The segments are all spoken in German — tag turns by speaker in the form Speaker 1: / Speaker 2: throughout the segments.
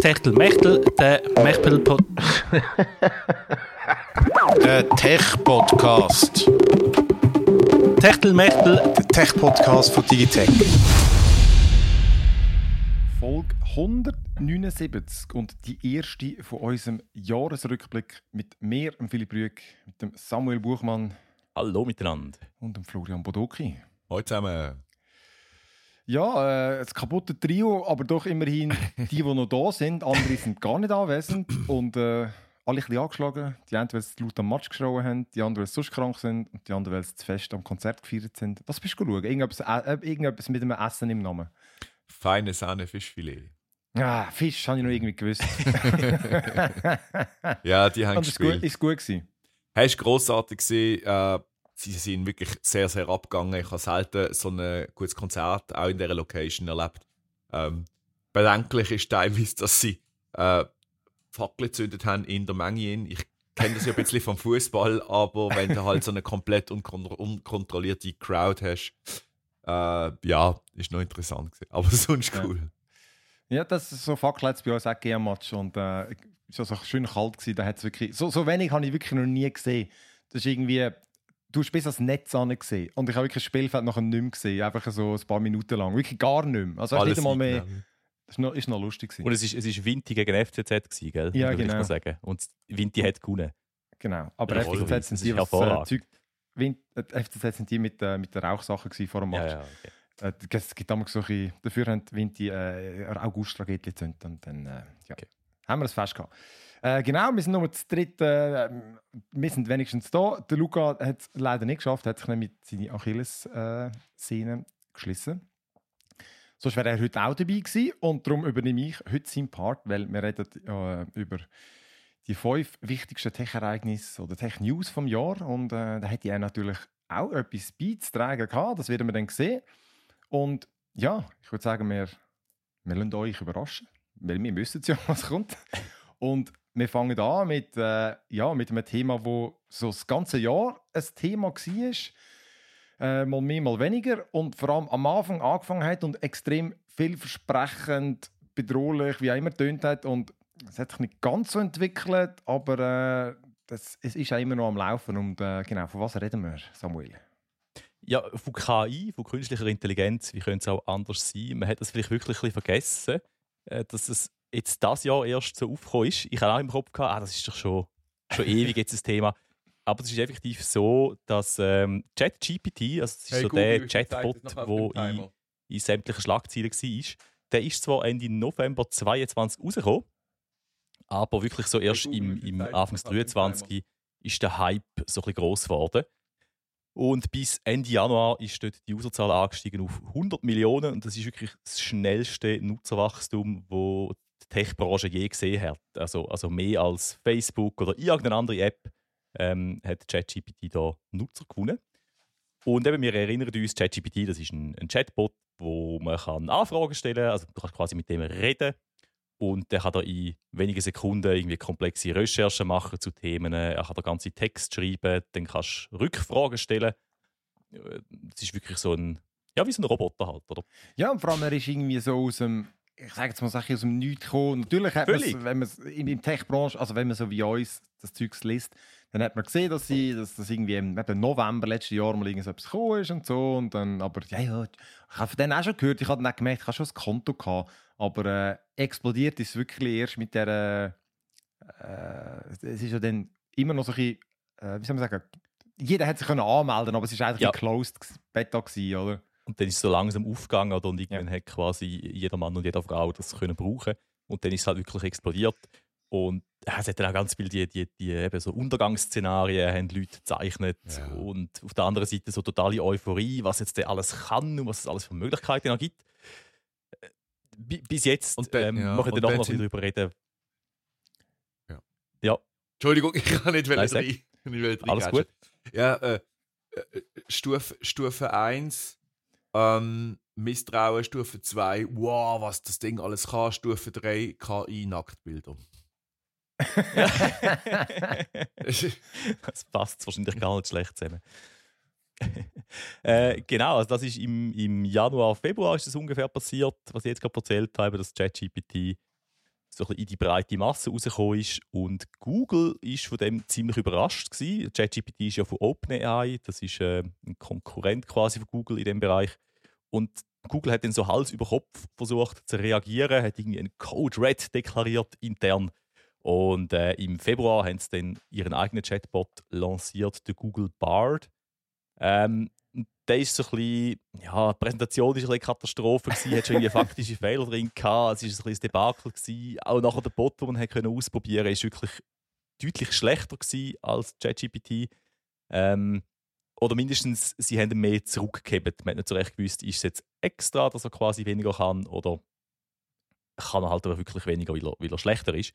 Speaker 1: Techtel Mechtel, der Mechtel Pod
Speaker 2: Der Tech-Podcast.
Speaker 1: Techtel Mechtel,
Speaker 2: Der Tech-Podcast von Digitech.
Speaker 3: Folge 179 und die erste von unserem Jahresrückblick mit mir, dem Philipp Rüegg, mit dem Samuel Buchmann
Speaker 1: Hallo miteinander.
Speaker 3: und dem Florian Bodoki.
Speaker 4: Hallo zusammen.
Speaker 3: Ja, äh, das kaputte Trio, aber doch immerhin die, die noch da sind. Andere sind gar nicht anwesend und äh, alle ein bisschen angeschlagen. Die einen, weil sie laut am Match geschrauen haben, die anderen, weil sie sonst krank sind und die anderen, weil sie zu fest am Konzert gefeiert sind. Was bist du schauen? Irgendetwas, äh, irgendetwas mit einem Essen im Namen.
Speaker 4: Feine Sahne Fischfilet.
Speaker 3: Ah, Fisch, habe ich noch irgendwie gewusst.
Speaker 4: Ja, die haben
Speaker 3: Und ist gut,
Speaker 4: gespielt.
Speaker 3: ist gut gewesen.
Speaker 4: Hast du grossartig gesehen? Äh, sie sind wirklich sehr, sehr abgegangen. Ich habe selten so ein gutes Konzert auch in dieser Location erlebt. Ähm, bedenklich ist teilweise, dass sie äh, Fackeln gezündet haben in der Menge. Ich kenne das ja ein bisschen vom Fußball, aber wenn du halt so eine komplett unkon unkontrollierte Crowd hast, äh, ja, ist noch interessant gewesen. Aber sonst
Speaker 3: Ja.
Speaker 4: cool.
Speaker 3: Ja, das ist so Fackel hat es bei uns auch gegeben Match und äh, es war so schön kalt gewesen, da hat's wirklich, so, so wenig habe ich wirklich noch nie gesehen. Das ist irgendwie, du hast bis ans Netz gesehen und ich habe wirklich das Spielfeld nachher nicht mehr gesehen, einfach so ein paar Minuten lang, wirklich gar nicht mehr. Also hast nicht einmal mehr, das ist noch, ist noch lustig gewesen.
Speaker 1: Und es ist, es ist Vinti gegen FCZ, gewesen, gell?
Speaker 3: Ja,
Speaker 1: Würde ich
Speaker 3: genau.
Speaker 1: mal sagen. Und Vinti hat gewonnen.
Speaker 3: Genau, aber
Speaker 1: Ja,
Speaker 3: FCZ sind die, was äh. Zeug, Win- äh, FCZ sind die mit, äh, mit der Rauchsache vor dem
Speaker 1: Ja,
Speaker 3: Match.
Speaker 1: ja, okay.
Speaker 3: Äh, es gibt damals so ein dafür haben die Winti äh, eine August-Tragödie gezündet und dann äh, ja,
Speaker 1: Okay.
Speaker 3: haben wir das fest gehabt. Äh, genau, wir sind nur das dritte, äh, wir sind wenigstens da. Der Luca hat es leider nicht geschafft, hat sich nämlich seine Achilles-Szene geschlissen. Sonst wäre er heute auch dabei gewesen und darum übernehme ich heute seinen Part, weil wir reden äh, über die fünf wichtigsten Tech-Ereignisse oder Tech-News vom Jahr und äh, da hätte er natürlich auch etwas beizutragen gehabt, das werden wir dann sehen. Und ja, ich würde sagen, wir, wir lassen euch überraschen, weil wir wissen ja, was kommt. Und wir fangen an mit, äh, ja, mit einem Thema, wo so das ganze Jahr ein Thema war. Äh, mal mehr, mal weniger. Und vor allem am Anfang angefangen hat und extrem vielversprechend, bedrohlich, wie auch immer tönt hat. Und es hat sich nicht ganz so entwickelt, aber äh, das, es ist auch immer noch am Laufen. Und äh, genau, von was reden wir, Samuel?
Speaker 1: Ja, von KI, von künstlicher Intelligenz, wie könnte es auch anders sein? Man hat das vielleicht wirklich ein bisschen vergessen, äh, dass es jetzt das Jahr erst so aufgekommen ist. Ich habe auch im Kopf gehabt, ah, das ist doch schon, schon ewig jetzt ein Thema. Aber es ist effektiv so, dass ähm, ChatGPT, also das ist so der Chatbot, der in, in sämtlichen Schlagzeilen war, der ist zwar Ende November 22 rausgekommen, aber wirklich so erst
Speaker 4: Google,
Speaker 1: im, im Anfangs
Speaker 4: das auf dem
Speaker 1: 23 ist der Hype so ein bisschen gross geworden. Und bis Ende Januar ist dort die Userzahl angestiegen auf 100 Millionen. Und das ist wirklich das schnellste Nutzerwachstum, das Tech-Branche je gesehen hat. Also, also mehr als Facebook oder irgendeine andere App ähm, hat ChatGPT da Nutzer gewonnen. Und eben, wir erinnern uns, ChatGPT, das ist ein, ein Chatbot, wo man kann Anfragen stellen kann. Also du kannst quasi mit dem reden. Und der kann da in wenigen Sekunden irgendwie komplexe Recherchen machen zu Themen. Er kann da ganze Text schreiben, dann kannst du Rückfragen stellen. Äh, Das ist wirklich so ein, ja, wie so ein Roboter halt, oder?
Speaker 3: Ja, und vor allem, er ist irgendwie so aus dem, ich sage jetzt mal, ich, aus dem Nichts gekommen. Natürlich hat man wenn man in der Tech-Branche, also wenn man so wie uns das Zeugs liest, dann hat man gesehen, dass, sie, dass das irgendwie im November letzten Jahr mal irgendetwas gekommen ist und so. Und dann, aber ja, ja, ich habe von denen auch schon gehört, ich habe dann auch gemerkt, ich habe schon ein Konto gehabt. Aber äh, explodiert ist es wirklich erst mit der. Äh, es ist ja dann immer noch so ein bisschen, äh, wie soll man sagen, jeder hat sich können anmelden, aber es ist eigentlich
Speaker 1: Ja.
Speaker 3: ein Closed Beta gewesen, oder?
Speaker 1: Und dann ist es so langsam aufgegangen oder? und irgendwann hat quasi jeder Mann und jede Frau das können brauchen. Und dann ist es halt wirklich explodiert. Und ja, es hat dann auch ganz viele die, die, die eben so Untergangsszenarien haben Leute gezeichnet.
Speaker 4: Ja.
Speaker 1: Und auf der anderen Seite so totale Euphorie, was jetzt alles kann und was es alles für Möglichkeiten noch gibt. Äh, bi- Bis jetzt
Speaker 4: Und dann-
Speaker 1: ähm,
Speaker 4: ja,
Speaker 1: machen wir dann noch
Speaker 4: sind-
Speaker 1: darüber reden.
Speaker 4: Ja. Entschuldigung, ich kann nicht
Speaker 1: Nein, sag.
Speaker 4: rein.
Speaker 1: Alles gut.
Speaker 4: Ja, äh, äh, Stufe, Stufe 1, ähm, Misstrauen, Stufe 2, wow, was das Ding alles kann, Stufe 3, KI-Nacktbilder.
Speaker 1: das passt wahrscheinlich gar nicht schlecht zusammen. äh, genau, also das ist im, im Januar, Februar ist das ungefähr passiert, was ich jetzt gerade erzählt habe, dass ChatGPT so in die breite Masse rausgekommen ist. Und Google ist von dem ziemlich überrascht. ChatGPT ist ja von OpenAI, das ist äh, ein Konkurrent quasi von Google in dem Bereich. Und Google hat dann so Hals über Kopf versucht zu reagieren, hat irgendwie einen Code Red deklariert intern. Und äh, im Februar haben sie dann ihren eigenen Chatbot lanciert, den Google Bard. Ähm, der ist so ein bisschen, ja, die Präsentation war ein bisschen Katastrophe, gewesen, hat schon irgendwie faktische Fehler drin gehabt, es war ein ein Debakel. Gewesen. Auch nachher der Bot, den man hat ausprobieren konnte, ist wirklich deutlich schlechter gewesen als ChatGPT. Ähm, oder mindestens, sie haben mehr zurückgegeben. Man hat nicht so recht gewusst, ist es jetzt extra, dass er quasi weniger kann oder kann er halt aber wirklich weniger, weil er, weil er schlechter ist.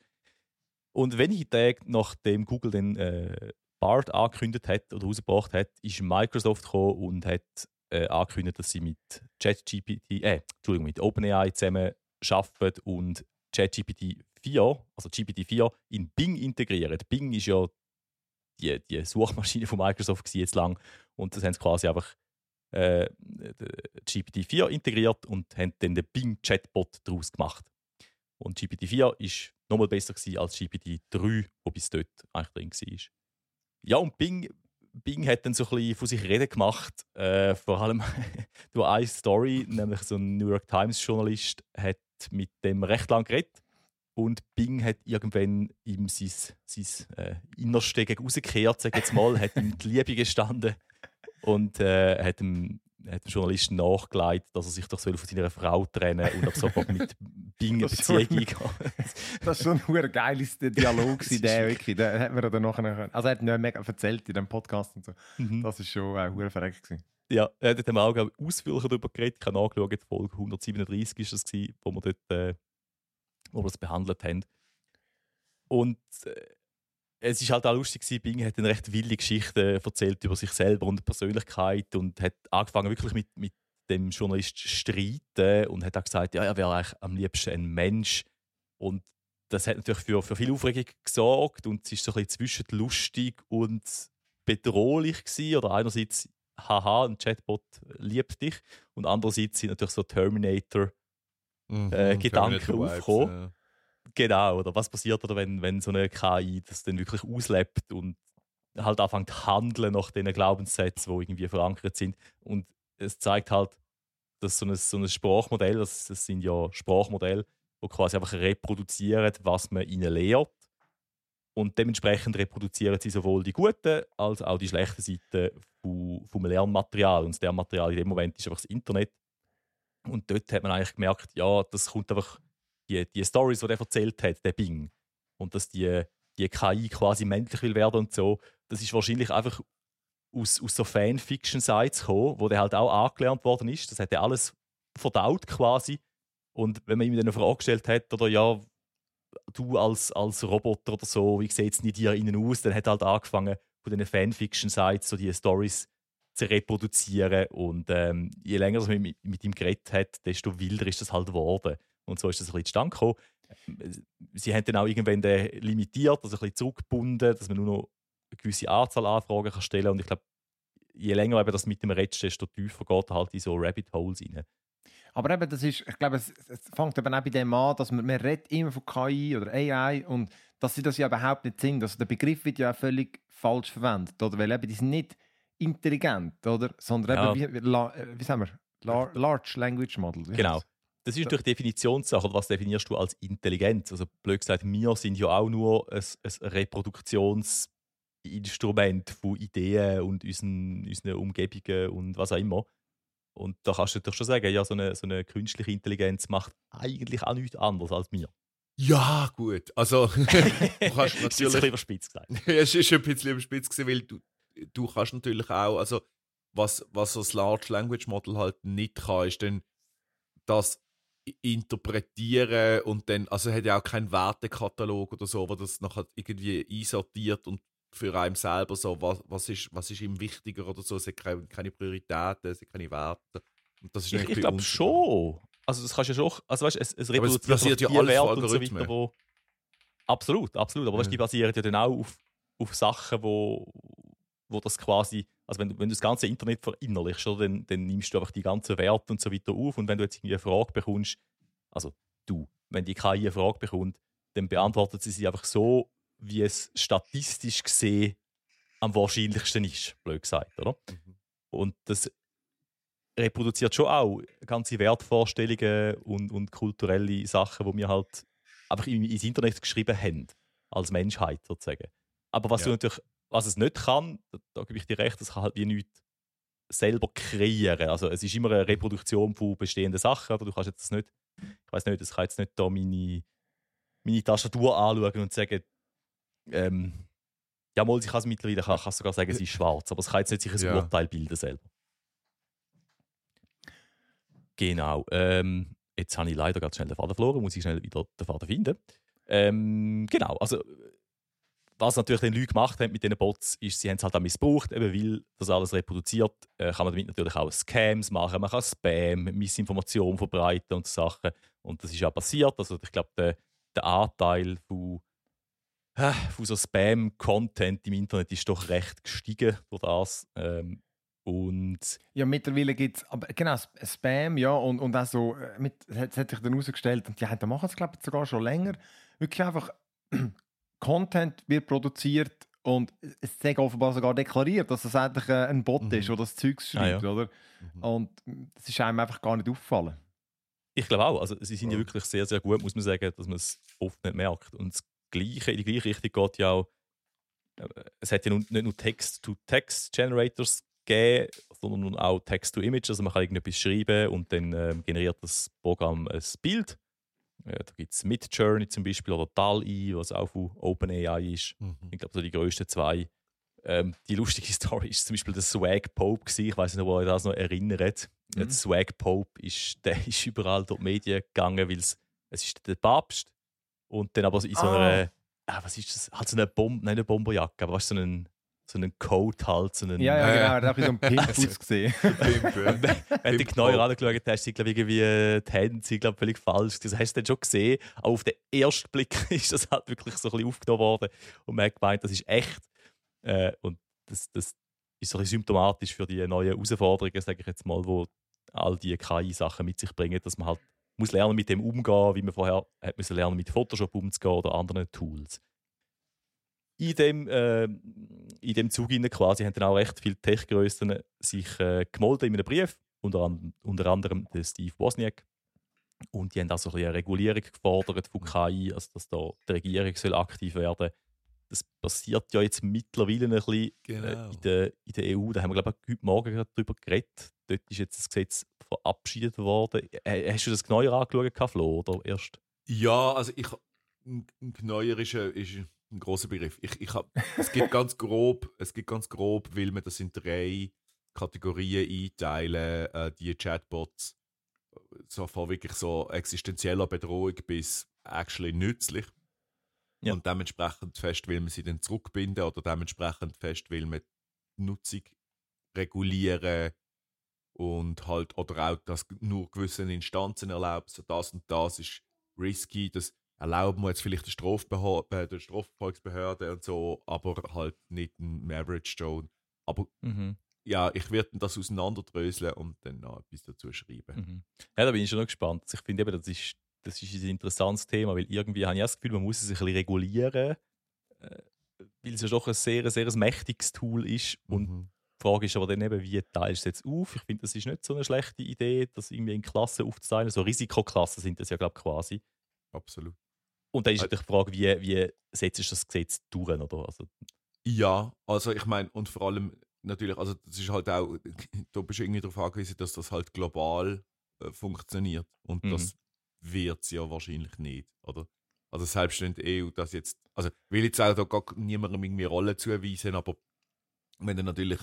Speaker 1: Und wenige Tage nachdem Google den äh, Bard angekündigt hat oder rausgebracht hat, ist Microsoft gekommen und hat äh, angekündigt, dass sie mit ChatGPT, äh, Entschuldigung, mit OpenAI zusammen arbeiten und ChatGPT 4, also GPT-4, in Bing integrieren. Bing ist ja die, die Suchmaschine von Microsoft jetzt lang und das haben sie quasi einfach äh, GPT-4 integriert und haben dann den Bing Chatbot daraus gemacht. Und GPT-4 ist nochmal besser als GPT-3, wo bis dort eigentlich drin war. Ja, und Bing, Bing hat dann so ein bisschen von sich reden gemacht. Äh, vor allem durch eine Story, nämlich so ein New York Times-Journalist hat mit dem recht lang geredet. Und Bing hat irgendwann ihm sein, sein äh, Innerste gegen rausgekehrt, sag jetzt mal, hat ihm die Liebe gestanden und äh, hat ihm hat dem Journalisten nachgelegt, dass er sich doch von seiner Frau trennen und ob sofort mit Bing eine Beziehung eingehen
Speaker 3: Das war schon ein geiles Dialog, der wirklich. Da hat man dann nachher, also er hat nicht mega erzählt in dem Podcast und so. Mhm. Das war schon ein äh, verreckt. Gewesen.
Speaker 1: Ja, er hat dann auch ausführlicher darüber geredet. Ich habe nachgeschaut, Folge 137 war das, gewesen, wo wir dort äh, wo wir das behandelt haben. Und äh, es ist halt auch lustig gewesen, Bing hat eine recht wilde Geschichte erzählt über sich selber und Persönlichkeit und hat angefangen wirklich mit, mit dem Journalist zu streiten und hat auch gesagt, ja, er wäre eigentlich am liebsten ein Mensch und das hat natürlich für, für viel Aufregung gesorgt und es ist so ein bisschen zwischen lustig und bedrohlich gewesen. oder einerseits haha, ein Chatbot liebt dich und andererseits sind natürlich so Terminator mhm, äh, Gedanken aufgekommen. Ja. Genau, oder was passiert, oder wenn, wenn so eine KI das dann wirklich auslebt und halt anfängt zu handeln nach den Glaubenssätzen, die irgendwie verankert sind. Und es zeigt halt, dass so ein, so ein Sprachmodell, das, das sind ja Sprachmodelle, die quasi einfach reproduzieren, was man ihnen lehrt. Und dementsprechend reproduzieren sie sowohl die guten als auch die schlechten Seiten vom Lernmaterial. Und das Lernmaterial in dem Moment ist einfach das Internet. Und dort hat man eigentlich gemerkt, ja, das kommt einfach die, die Stories, die er erzählt hat, der Bing, und dass die, die KI quasi männlich will werden und so, das ist wahrscheinlich einfach aus, aus so Fanfiction-Sites gekommen, wo der halt auch angelernt worden ist. Das hat er alles verdaut quasi. Und wenn man ihm dann eine Frage gestellt hat, oder ja, du als, als Roboter oder so, wie sieht es nicht dir innen aus, dann hat er halt angefangen, von diesen Fanfiction-Sites so die Stories zu reproduzieren. Und ähm, je länger er mit, mit ihm geredet hat, desto wilder ist das halt geworden. Und so ist das ein bisschen zustande gekommen. Sie haben dann auch irgendwann limitiert, also ein bisschen zurückgebunden, dass man nur noch eine gewisse Anzahl Anfragen kann stellen kann. Und ich glaube, je länger eben das mit dem redest, desto tiefer geht halt in so Rabbit Holes rein.
Speaker 3: Aber eben, das ist, ich glaube, es, es fängt eben auch bei dem an, dass man, man redet immer von KI oder AI und dass sie das ja überhaupt nicht sind. Also der Begriff wird ja auch völlig falsch verwendet, oder? Weil eben, die sind nicht intelligent, oder? Sondern ja. eben, wie, wie, wie sagen wir, Large Language Model.
Speaker 1: Genau. Das ist natürlich Definitionssache. Was definierst du als Intelligenz? Also, blöd gesagt, wir sind ja auch nur ein, ein Reproduktionsinstrument von Ideen und unseren, unseren Umgebungen und was auch immer. Und da kannst du doch schon sagen, ja, so eine, so eine künstliche Intelligenz macht eigentlich auch nichts anderes als wir.
Speaker 4: Ja, gut. Also, du
Speaker 1: kannst natürlich. das ist ein bisschen überspitzt gesagt.
Speaker 4: es ist ein bisschen überspitzt, weil du, du kannst natürlich auch, also, was, was so das Large Language Model halt nicht kann, ist dann, dass interpretieren und dann, also hat ja auch keinen Wertekatalog oder so, wo das nachher irgendwie einsortiert und für einen selber so, was, was, ist, was ist ihm wichtiger oder so, es hat keine, keine Prioritäten, es hat keine Werte. Und
Speaker 1: das ist ich ich glaube schon. Also das kannst du ja schon, also weißt, es, es reproduziert
Speaker 4: ja alles Werte und so weiter, wo,
Speaker 1: absolut, absolut, aber ja. die basieren ja dann auch auf, auf Sachen, wo, wo das quasi, also wenn, wenn du das ganze Internet verinnerlichst, oder, dann, dann nimmst du einfach die ganzen Werte und so weiter auf und wenn du jetzt irgendwie eine Frage bekommst, also du, wenn die KI eine Frage bekommt, dann beantwortet sie sie einfach so, wie es statistisch gesehen am wahrscheinlichsten ist, blöd gesagt, oder?
Speaker 4: Mhm.
Speaker 1: Und das reproduziert schon auch ganze Wertvorstellungen und, und kulturelle Sachen, die wir halt einfach in- ins Internet geschrieben haben, als Menschheit sozusagen. Aber was, du
Speaker 4: Ja.
Speaker 1: natürlich, was es nicht kann, da, da gebe ich dir recht, das kann halt wie nichts selber kreieren. Also es ist immer eine Reproduktion von bestehenden Sachen, aber du kannst jetzt nicht, ich weiß nicht, das kann jetzt nicht da meine, meine Tastatur anschauen und sagen, ähm, ja, mal, ich kann es mittlerweile, kann, kann sogar sagen, sie ist schwarz, aber es kann jetzt nicht sich ein
Speaker 4: Ja.
Speaker 1: Urteil bilden selber. Genau. Ähm, jetzt habe ich leider ganz schnell den Faden verloren, muss ich schnell wieder den Faden finden. Ähm, genau, also was natürlich den Leute gemacht haben mit diesen Bots, ist, sie haben es halt auch missbraucht, eben weil das alles reproduziert, äh, kann man damit natürlich auch Scams machen, man kann Spam, Missinformation verbreiten und so Sachen. Und das ist auch passiert. Also ich glaube, der, der Anteil von, äh, von so Spam-Content im Internet ist doch recht gestiegen durch das. Ähm, und
Speaker 3: Ja, mittlerweile gibt es, genau, S- Spam, ja, und, und auch so, äh, mit, es hat sich dann herausgestellt, und die haben, machen es, glaube ich, sogar schon länger, wirklich einfach, Content wird produziert und es ist offenbar sogar deklariert, dass es eigentlich äh, ein Bot
Speaker 4: Mhm.
Speaker 3: ist, oder das Zeug schreibt,
Speaker 1: Ah, ja.
Speaker 3: oder?
Speaker 4: Mhm.
Speaker 3: Und es ist einem einfach gar nicht aufgefallen.
Speaker 1: Ich glaube auch. Also, sie sind ja
Speaker 4: Ja.
Speaker 1: wirklich sehr, sehr gut, muss man sagen, dass man es oft nicht merkt. Und das Gleiche, in die gleiche Richtung geht ja auch. äh, Es hat ja nicht nur Text-to-Text-Generators gegeben, sondern auch Text-to-Image. Also, man kann irgendetwas schreiben und dann ähm, generiert das Programm ein Bild. Äh, da gibt es Midjourney zum Beispiel oder DAL-E, was auch von OpenAI ist.
Speaker 4: Mhm.
Speaker 1: Ich glaube, so die grössten zwei. Ähm, die lustige Story ist zum Beispiel der Swag Pope. Gewesen. Ich weiß nicht, ob ihr euch das noch erinnert.
Speaker 3: Mhm.
Speaker 1: Der Swag Pope ist, der ist überall durch die Medien gegangen, weil es, ist der Papst. Und dann aber in so
Speaker 3: Ah.
Speaker 1: einer, ah, was ist das? Halt so eine Bombe, nein, eine Bomberjacke, aber weißt so einen, so einen Coat halt, so einen.
Speaker 3: Ja, ja, genau, er hat auch so einen Pimp ausgesehen.
Speaker 4: Pimp, ja.
Speaker 1: Wenn du
Speaker 4: Pope.
Speaker 1: angeschaut hast, sind glaube ich irgendwie äh, die Hände sind, glaub, völlig falsch. Das hast du dann schon gesehen. Aber auf den ersten Blick ist das halt wirklich so ein bisschen aufgenommen worden. Und man hat gemeint, das ist echt. Äh, und das, das ist so ein bisschen symptomatisch für die neuen Herausforderungen, sage ich jetzt mal, wo all die KI-Sachen mit sich bringen, dass man halt muss lernen mit dem umgehen, wie man vorher hat müssen lernen mit Photoshop umzugehen oder anderen Tools. In dem, äh, in dem Zug hinein quasi haben dann auch recht viele Tech-Grössen sich äh, gemolden in einem Brief, unter, an, unter anderem der Steve Wozniak. Und die haben auch so ein bisschen eine Regulierung gefordert von KI, also dass da die Regierung soll aktiv werden Das passiert ja jetzt mittlerweile ein bisschen äh,
Speaker 4: Genau.
Speaker 1: in, der, in der EU. Da haben wir, glaube ich, heute Morgen gerade darüber geredet. Dort ist jetzt das Gesetz verabschiedet worden. Äh, Hast du das genauer angeschaut, Flo, oder erst?
Speaker 4: Ja, also ich Gneuer ist, ist ein großer Begriff. Ich, ich hab, es gibt ganz grob, es gibt ganz grob, will man das in drei Kategorien einteilen, äh, die Chatbots, so von wirklich so existenzieller Bedrohung bis actually nützlich.
Speaker 1: Ja.
Speaker 4: Und dementsprechend fest will man sie dann zurückbinden oder dementsprechend fest will man die Nutzung regulieren und halt oder auch das nur gewissen Instanzen erlaubt. So das und das ist risky, das erlauben wir jetzt vielleicht der, Strafbehör äh, Strafverfolgungsbehörde und so, aber halt nicht ein Average Joe. Aber ja, ich werde das auseinanderdröseln und dann noch etwas dazu schreiben.
Speaker 1: Mhm. Ja, da bin ich schon noch gespannt. Ich finde eben, das ist, das ist ein interessantes Thema, weil irgendwie habe ich das Gefühl, man muss es ein bisschen regulieren, äh, weil es ja doch ein sehr, sehr mächtiges Tool ist. Und
Speaker 4: Mhm.
Speaker 1: die Frage ist aber dann eben, wie teilst du es jetzt auf? Ich finde, das ist nicht so eine schlechte Idee, das irgendwie in Klassen aufzuteilen. So Risikoklassen sind das ja, glaube ich, quasi.
Speaker 4: Absolut.
Speaker 1: Und dann ist
Speaker 4: Also-
Speaker 1: natürlich die Frage, wie, wie setzt du das Gesetz durch? Oder? Also,
Speaker 4: Ja, also ich meine, und vor allem natürlich, also das ist halt auch, da bist du irgendwie darauf angewiesen, dass das halt global äh, funktioniert. Und
Speaker 1: Mhm.
Speaker 4: das wird es ja wahrscheinlich nicht, oder? Also selbst wenn die EU das jetzt, also will jetzt auch da gar niemandem irgendwie Rolle zuweisen, aber wenn du natürlich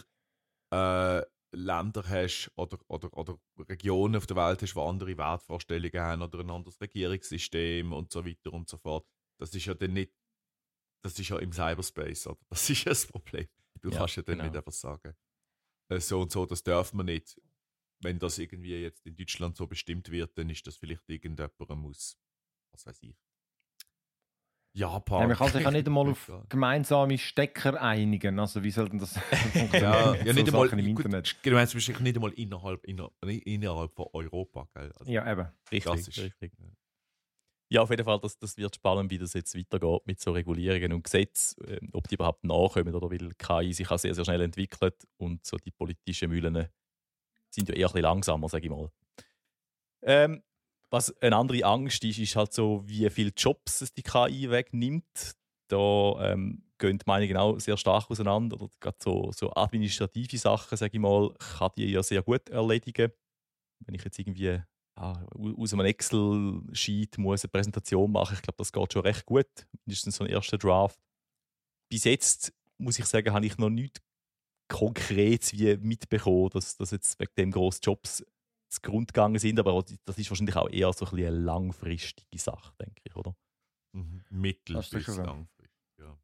Speaker 4: äh, Länder hast oder, oder, oder Regionen auf der Welt hast, die andere Wertvorstellungen haben oder ein anderes Regierungssystem und so weiter und so fort, das ist ja dann nicht, das ist ja im Cyberspace, oder? Das ist ja das Problem. Du
Speaker 1: Ja,
Speaker 4: kannst ja dann
Speaker 1: genau.
Speaker 4: nicht einfach sagen, äh, so und so, das darf man nicht. Wenn das irgendwie jetzt in Deutschland so bestimmt wird, dann ist das vielleicht irgendjemandem muss, was weiß ich. Japan.
Speaker 3: Ja, man kann sich ja nicht einmal auf
Speaker 4: Ja.
Speaker 3: gemeinsame Stecker einigen. Also wie soll denn das funktionieren?
Speaker 4: Ja, ja
Speaker 3: So
Speaker 4: nicht einmal
Speaker 3: Sachen im
Speaker 4: gut,
Speaker 3: Internet.
Speaker 4: Du meinst wahrscheinlich nicht einmal innerhalb, inner, innerhalb von Europa, gell? Also,
Speaker 3: Ja, eben.
Speaker 1: richtig,
Speaker 4: Klassisch.
Speaker 1: richtig. Ja, auf jeden Fall, das, das wird spannend, wie das jetzt weitergeht mit so Regulierungen und Gesetzen, ähm, ob die überhaupt nachkommen oder weil KI sich auch sehr, sehr schnell entwickelt und so die politischen Mühlen sind ja eher ein bisschen langsamer, sage ich mal. Ähm, was eine andere Angst ist, ist halt so, wie viele Jobs es die KI wegnimmt. Da ähm, gehen die Meinungen auch sehr stark auseinander. Oder gerade so, so administrative Sachen, sage ich mal, kann die ja sehr gut erledigen. Wenn ich jetzt irgendwie ah, aus einem Excel-Sheet eine Präsentation machen, ich glaube, das geht schon recht gut. Mindestens so ein erster Draft. Bis jetzt, muss ich sagen, habe ich noch nichts konkret wie mitbekommen, dass, dass jetzt wegen dem grossen Jobs Grund gegangen sind. Aber das ist wahrscheinlich auch eher so ein eine langfristige Sache, denke ich, oder?
Speaker 4: Mhm. Mittel- bis langfristig. Ja.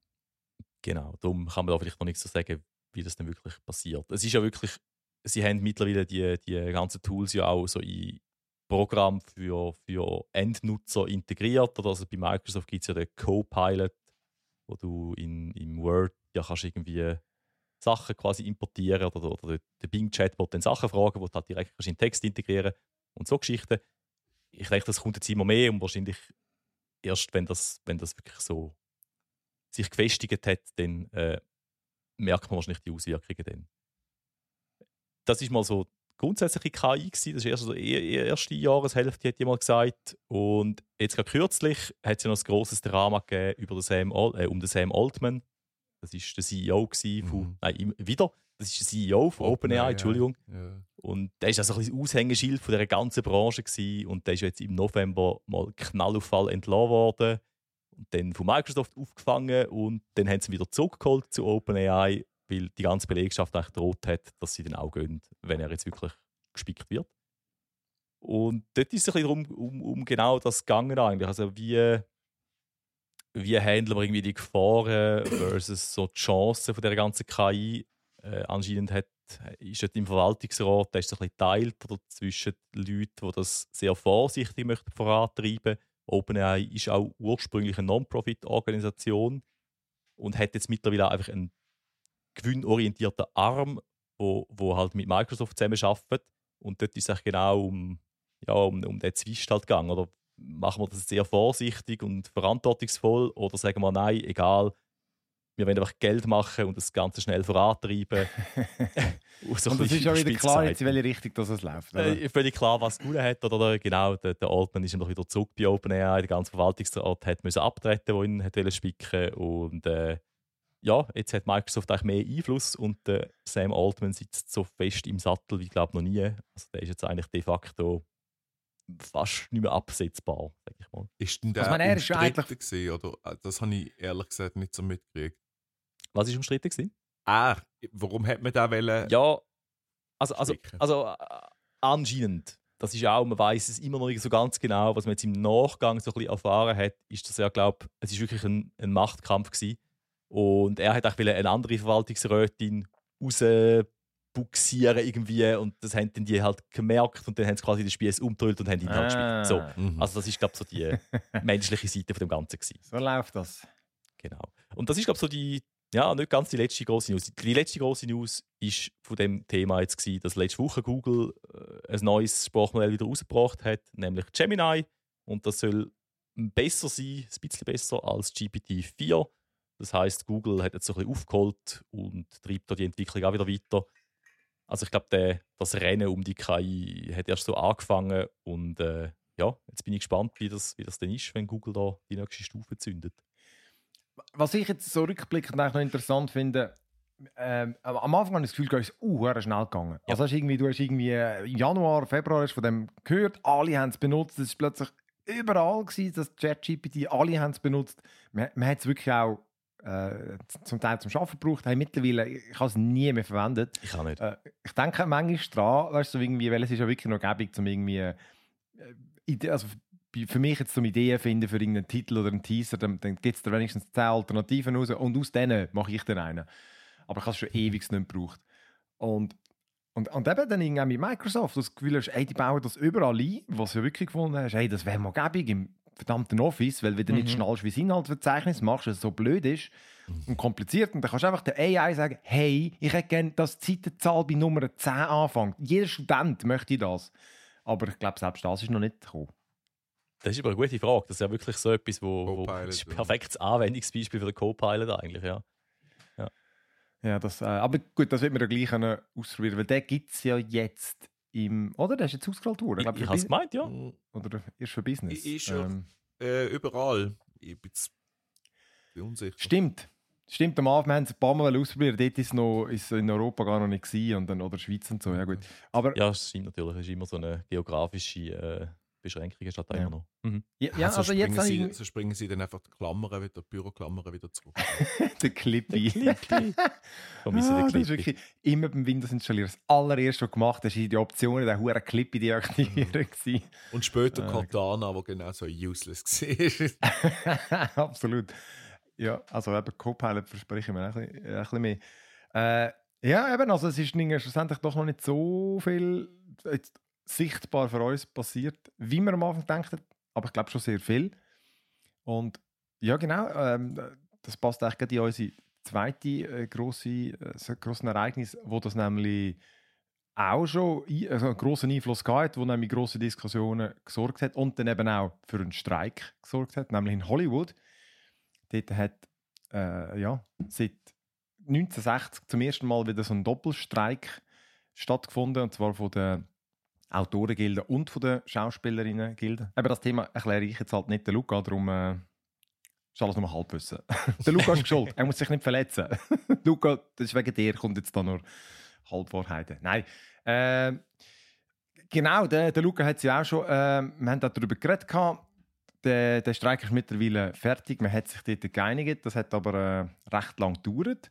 Speaker 1: Genau, darum kann man da vielleicht noch nichts so sagen, wie das dann wirklich passiert. Es ist ja wirklich, sie haben mittlerweile die, die ganzen Tools ja auch so in Programm für, für Endnutzer integriert. Oder also bei Microsoft gibt es ja den Copilot, wo du in, im Word ja kannst irgendwie Sachen quasi importieren oder, oder den Bing Chatbot dann Sachen fragen, wo du halt direkt in den Text integrieren und so Geschichten. Ich denke, das kommt jetzt immer mehr und wahrscheinlich erst, wenn das, wenn das wirklich so sich gefestigt hat, dann äh, merkt man wahrscheinlich die Auswirkungen dann. Das ist mal so grundsätzliche KI gewesen. Das ist erst so die erste Jahreshälfte, hat jemand gesagt. Und jetzt gerade kürzlich hat es ja noch ein grosses Drama gegeben über den Sam Al äh, um den Sam Altman. Das ist der CEO von,
Speaker 4: Mhm.
Speaker 1: nein, wieder. Das ist der CEO von OpenAI, Entschuldigung.
Speaker 4: Ja.
Speaker 1: Und der ist also ein Aushängeschild von der ganzen Branche gewesen. und der ist jetzt im November mal Knallauffall entlassen worden und dann von Microsoft aufgefangen und dann haben sie ihn wieder zurückgeholt zu OpenAI, weil die ganze Belegschaft eigentlich droht hat, dass sie dann auch gehen, wenn er jetzt wirklich gespickt wird. Und dort ist es ein bisschen darum, um, um genau das gegangen eigentlich. Also wie, wie handeln wir irgendwie die Gefahren versus so die Chancen von der ganzen KI? Äh, anscheinend hat, ist dort im Verwaltungsrat der ist so ein bisschen geteilt oder zwischen Leuten, die das sehr vorsichtig möchten vorantreiben. OpenAI ist auch ursprünglich eine Non-Profit-Organisation und hat jetzt mittlerweile einfach einen gewinnorientierten Arm, wo, wo halt mit Microsoft zusammenarbeitet. Und dort ist es genau um, ja, um, um den Zwist halt gegangen. Oder machen wir das sehr vorsichtig und verantwortungsvoll oder sagen wir nein, egal, wir wollen einfach Geld machen und das Ganze schnell vorantreiben. so
Speaker 3: Und das ist ja wieder klar, jetzt, in welche Richtung das es läuft.
Speaker 1: Äh, völlig klar, was gewonnen hat. Oder genau, der, der Altman ist noch wieder zurück bei OpenAI. Der ganze Verwaltungsrat hat müssen abtreten, der ihn hat spicken Und äh, ja, jetzt hat Microsoft eigentlich mehr Einfluss und der Sam Altman sitzt so fest im Sattel wie, glaube noch nie. Also der ist jetzt eigentlich de facto fast nicht mehr absetzbar, sag ich mal.
Speaker 4: Ist denn der
Speaker 3: Also, ich meine, er ist
Speaker 4: umstritten gewesen, oder? Äh, Das habe ich ehrlich gesagt nicht so mitgekriegt.
Speaker 1: Was ist umstritten gewesen?
Speaker 4: Er, warum hat man den wollen?
Speaker 1: Ja, also, also, also äh, anscheinend. Das ist auch, man weiß es immer noch nicht so ganz genau. Was man jetzt im Nachgang so ein bisschen erfahren hat, ist, dass er glaubt, es ist wirklich ein, ein Machtkampf gewesen. Und er hat auch eine andere Verwaltungsrätin rausbuxieren irgendwie und das haben dann die halt gemerkt und dann haben sie quasi den Spieß umgedreht und haben ihn halt
Speaker 3: Ah.
Speaker 1: gespielt. So.
Speaker 4: Mhm.
Speaker 1: Also das ist glaube ich so die menschliche Seite von dem Ganzen gewesen.
Speaker 3: So läuft das.
Speaker 1: Genau. Und das ist, glaube ich, so die, ja, nicht ganz die letzte große News. Die letzte große News ist von dem Thema jetzt gewesen, dass letzte Woche Google äh, ein neues Sprachmodell wieder rausgebracht hat, nämlich Gemini. Und das soll besser sein, ein bisschen besser als GPT-4. Das heißt, Google hat jetzt so ein bisschen aufgeholt und treibt da die Entwicklung auch wieder weiter. Also ich glaube, das Rennen um die KI hat erst so angefangen und äh, ja, jetzt bin ich gespannt, wie das, wie das denn ist, wenn Google da die nächste Stufe zündet.
Speaker 3: Was ich jetzt so rückblickend eigentlich noch interessant finde, ähm, am Anfang habe ich das Gefühl, es ist uh, schnell gegangen. Also hast irgendwie, du hast irgendwie äh, im Januar, Februar hast von dem gehört, alle haben es benutzt, es war plötzlich überall, gewesen, das ChatGPT, alle haben es benutzt. Man, man hat es wirklich auch äh, zum Teil zum Arbeiten gebraucht. Hey, mittlerweile, ich habe es nie mehr verwendet.
Speaker 1: Ich kann nicht.
Speaker 3: Äh, ich denke manchmal dran, weißt du, so irgendwie, weil es ist ja wirklich noch gäbig, um irgendwie, äh, Ide- also für mich jetzt zum Ideen finden für irgendeinen Titel oder einen Teaser, dann, dann gibt es da wenigstens 10 Alternativen raus und aus denen mache ich dann einen. Aber ich habe es schon ewig nicht gebraucht. Und, und, und eben dann irgendwie mit Microsoft, das Gefühl hast, ey, die bauen das überall ein, was du wirklich gefunden hast, hey, das wäre mal gäbig im verdammten Office, weil wenn du nicht
Speaker 1: Mhm.
Speaker 3: schnallst, wie das Inhaltsverzeichnis machst, es so blöd ist und kompliziert. Und dann kannst du einfach der AI sagen, hey, ich hätte gerne, dass die Seitenzahl bei Nummer 10 anfängt. Jeder Student möchte das. Aber ich glaube, selbst das ist noch nicht gekommen.
Speaker 1: Das ist aber eine gute Frage. Das ist ja wirklich so etwas, wo, wo das ist ein
Speaker 4: ja.
Speaker 1: perfektes Anwendungsbeispiel für den Copilot eigentlich, ja.
Speaker 3: Ja, das, äh, aber gut, das wird man ja gleich ausprobieren, weil den gibt es ja jetzt im. Oder? Der ist jetzt ausgerollt worden.
Speaker 1: Ich, ich
Speaker 3: für
Speaker 1: habe es gemeint, ja.
Speaker 3: Oder ist für Business.
Speaker 4: Ist
Speaker 3: Ähm,
Speaker 4: Äh, überall. Ich bin jetzt unsicher.
Speaker 3: Stimmt. Stimmt, am Anfang haben sie ein paar Mal ausprobieren. Dort ist es noch, ist es in Europa gar noch nicht gewesen, und dann, oder Schweiz und so. Ja, gut. Aber ja,
Speaker 1: es stimmt natürlich. Es ist immer so eine geografische äh, Beschränkung, statt
Speaker 3: Ja.
Speaker 1: immer noch. Mhm.
Speaker 3: ja,
Speaker 4: Ja, so,
Speaker 3: also jetzt
Speaker 4: sie,
Speaker 3: ich
Speaker 4: so springen sie dann einfach die Klammern wieder, die Büroklammern wieder zurück.
Speaker 3: den Clippy.
Speaker 1: Vermisse
Speaker 3: Ah, das ist
Speaker 1: Clippy.
Speaker 3: wirklich immer beim Windows installieren. Das allererste, was gemacht hast, ist die Optionen, den huren Clippy deaktivieren. gewesen.
Speaker 4: Und später
Speaker 3: Ah,
Speaker 4: Cortana, wo genau so useless war.
Speaker 3: Absolut. Ja, also eben Copilot verspreche ich mir ein bisschen, ein bisschen mehr. Äh, ja, eben, also es ist schlussendlich doch noch nicht so viel jetzt sichtbar für uns passiert, wie wir am Anfang dachten, aber ich glaube schon sehr viel. Und ja, genau, ähm, das passt eigentlich in unsere zweite äh, grosse, äh, so grosse Ereignis, wo das nämlich auch schon also einen grossen Einfluss gehabt wo nämlich grosse Diskussionen gesorgt hat und dann eben auch für einen Streik gesorgt hat, nämlich in Hollywood. Dort hat äh, ja, seit 1960 zum ersten Mal wieder so ein Doppelstreik stattgefunden, und zwar von den Autorengilden und von den Schauspielerinnen-Gilden. Aber das Thema erkläre ich jetzt halt nicht der Luca, darum äh, ist alles nur Halbwissen. der Luca ist schuld, er muss sich nicht verletzen. Luca, das ist wegen dir, kommt jetzt da nur Halbwahrheiten. Nein. Äh, genau, der, der Luca hat es auch schon, äh, wir haben darüber geredet, gehabt. der, der Streik ist mittlerweile fertig, man hat sich dort geeinigt, das hat aber äh, recht lang gedauert.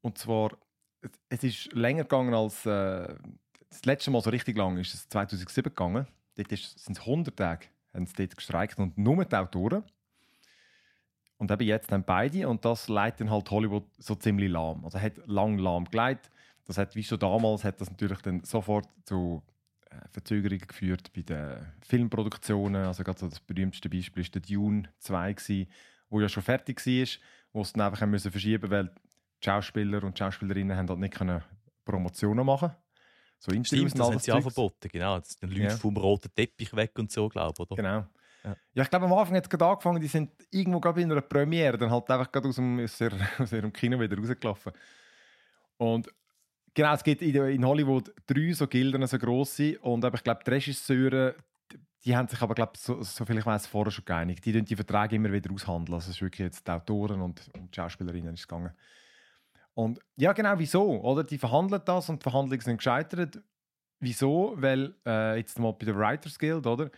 Speaker 3: Und zwar, es, es ist länger gegangen als, äh, das letzte Mal so richtig lang ist es 2007 gegangen. Dort sind es 100 Tage, haben sie dort gestreikt und nur die Autoren. Und eben jetzt dann beide und das leitet dann halt Hollywood so ziemlich lahm. Also hat lang lahm geleitet. Das hat, wie schon damals, hat das natürlich dann sofort zu äh, Verzögerungen geführt bei den Filmproduktionen. Also gerade so das berühmteste Beispiel ist der Dune 2 gewesen, wo ja schon fertig war, wo es dann einfach haben müssen verschieben, weil die Schauspieler und die Schauspielerinnen haben halt nicht Promotionen machen. So Interviews
Speaker 1: Stimmt, das haben sie auch verboten, genau. Jetzt sind Leute
Speaker 3: Ja.
Speaker 1: vom roten Teppich weg und so, glaube ich, oder?
Speaker 3: Genau.
Speaker 1: Ja.
Speaker 3: Ja. ich glaube, am Anfang hat es gerade angefangen, die sind irgendwo gerade in einer Premiere, dann halt einfach gerade aus, dem, aus, der, aus ihrem Kino wieder rausgelaufen. Und genau, es gibt in, in Hollywood drei so Gilden, so grosse, und eben, ich glaube, die Regisseure, die- haben sich aber, glaube so, so viel ich weiß, vorher schon geeinigt. Die tun die Verträge immer wieder aushandeln. Also es ist wirklich jetzt die Autoren und, und die Schauspielerinnen ist gegangen. Und ja, genau, wieso? Oder? Die verhandeln das und die Verhandlungen sind gescheitert. Wieso? Weil äh, jetzt mal bei der Writers Guild, oder?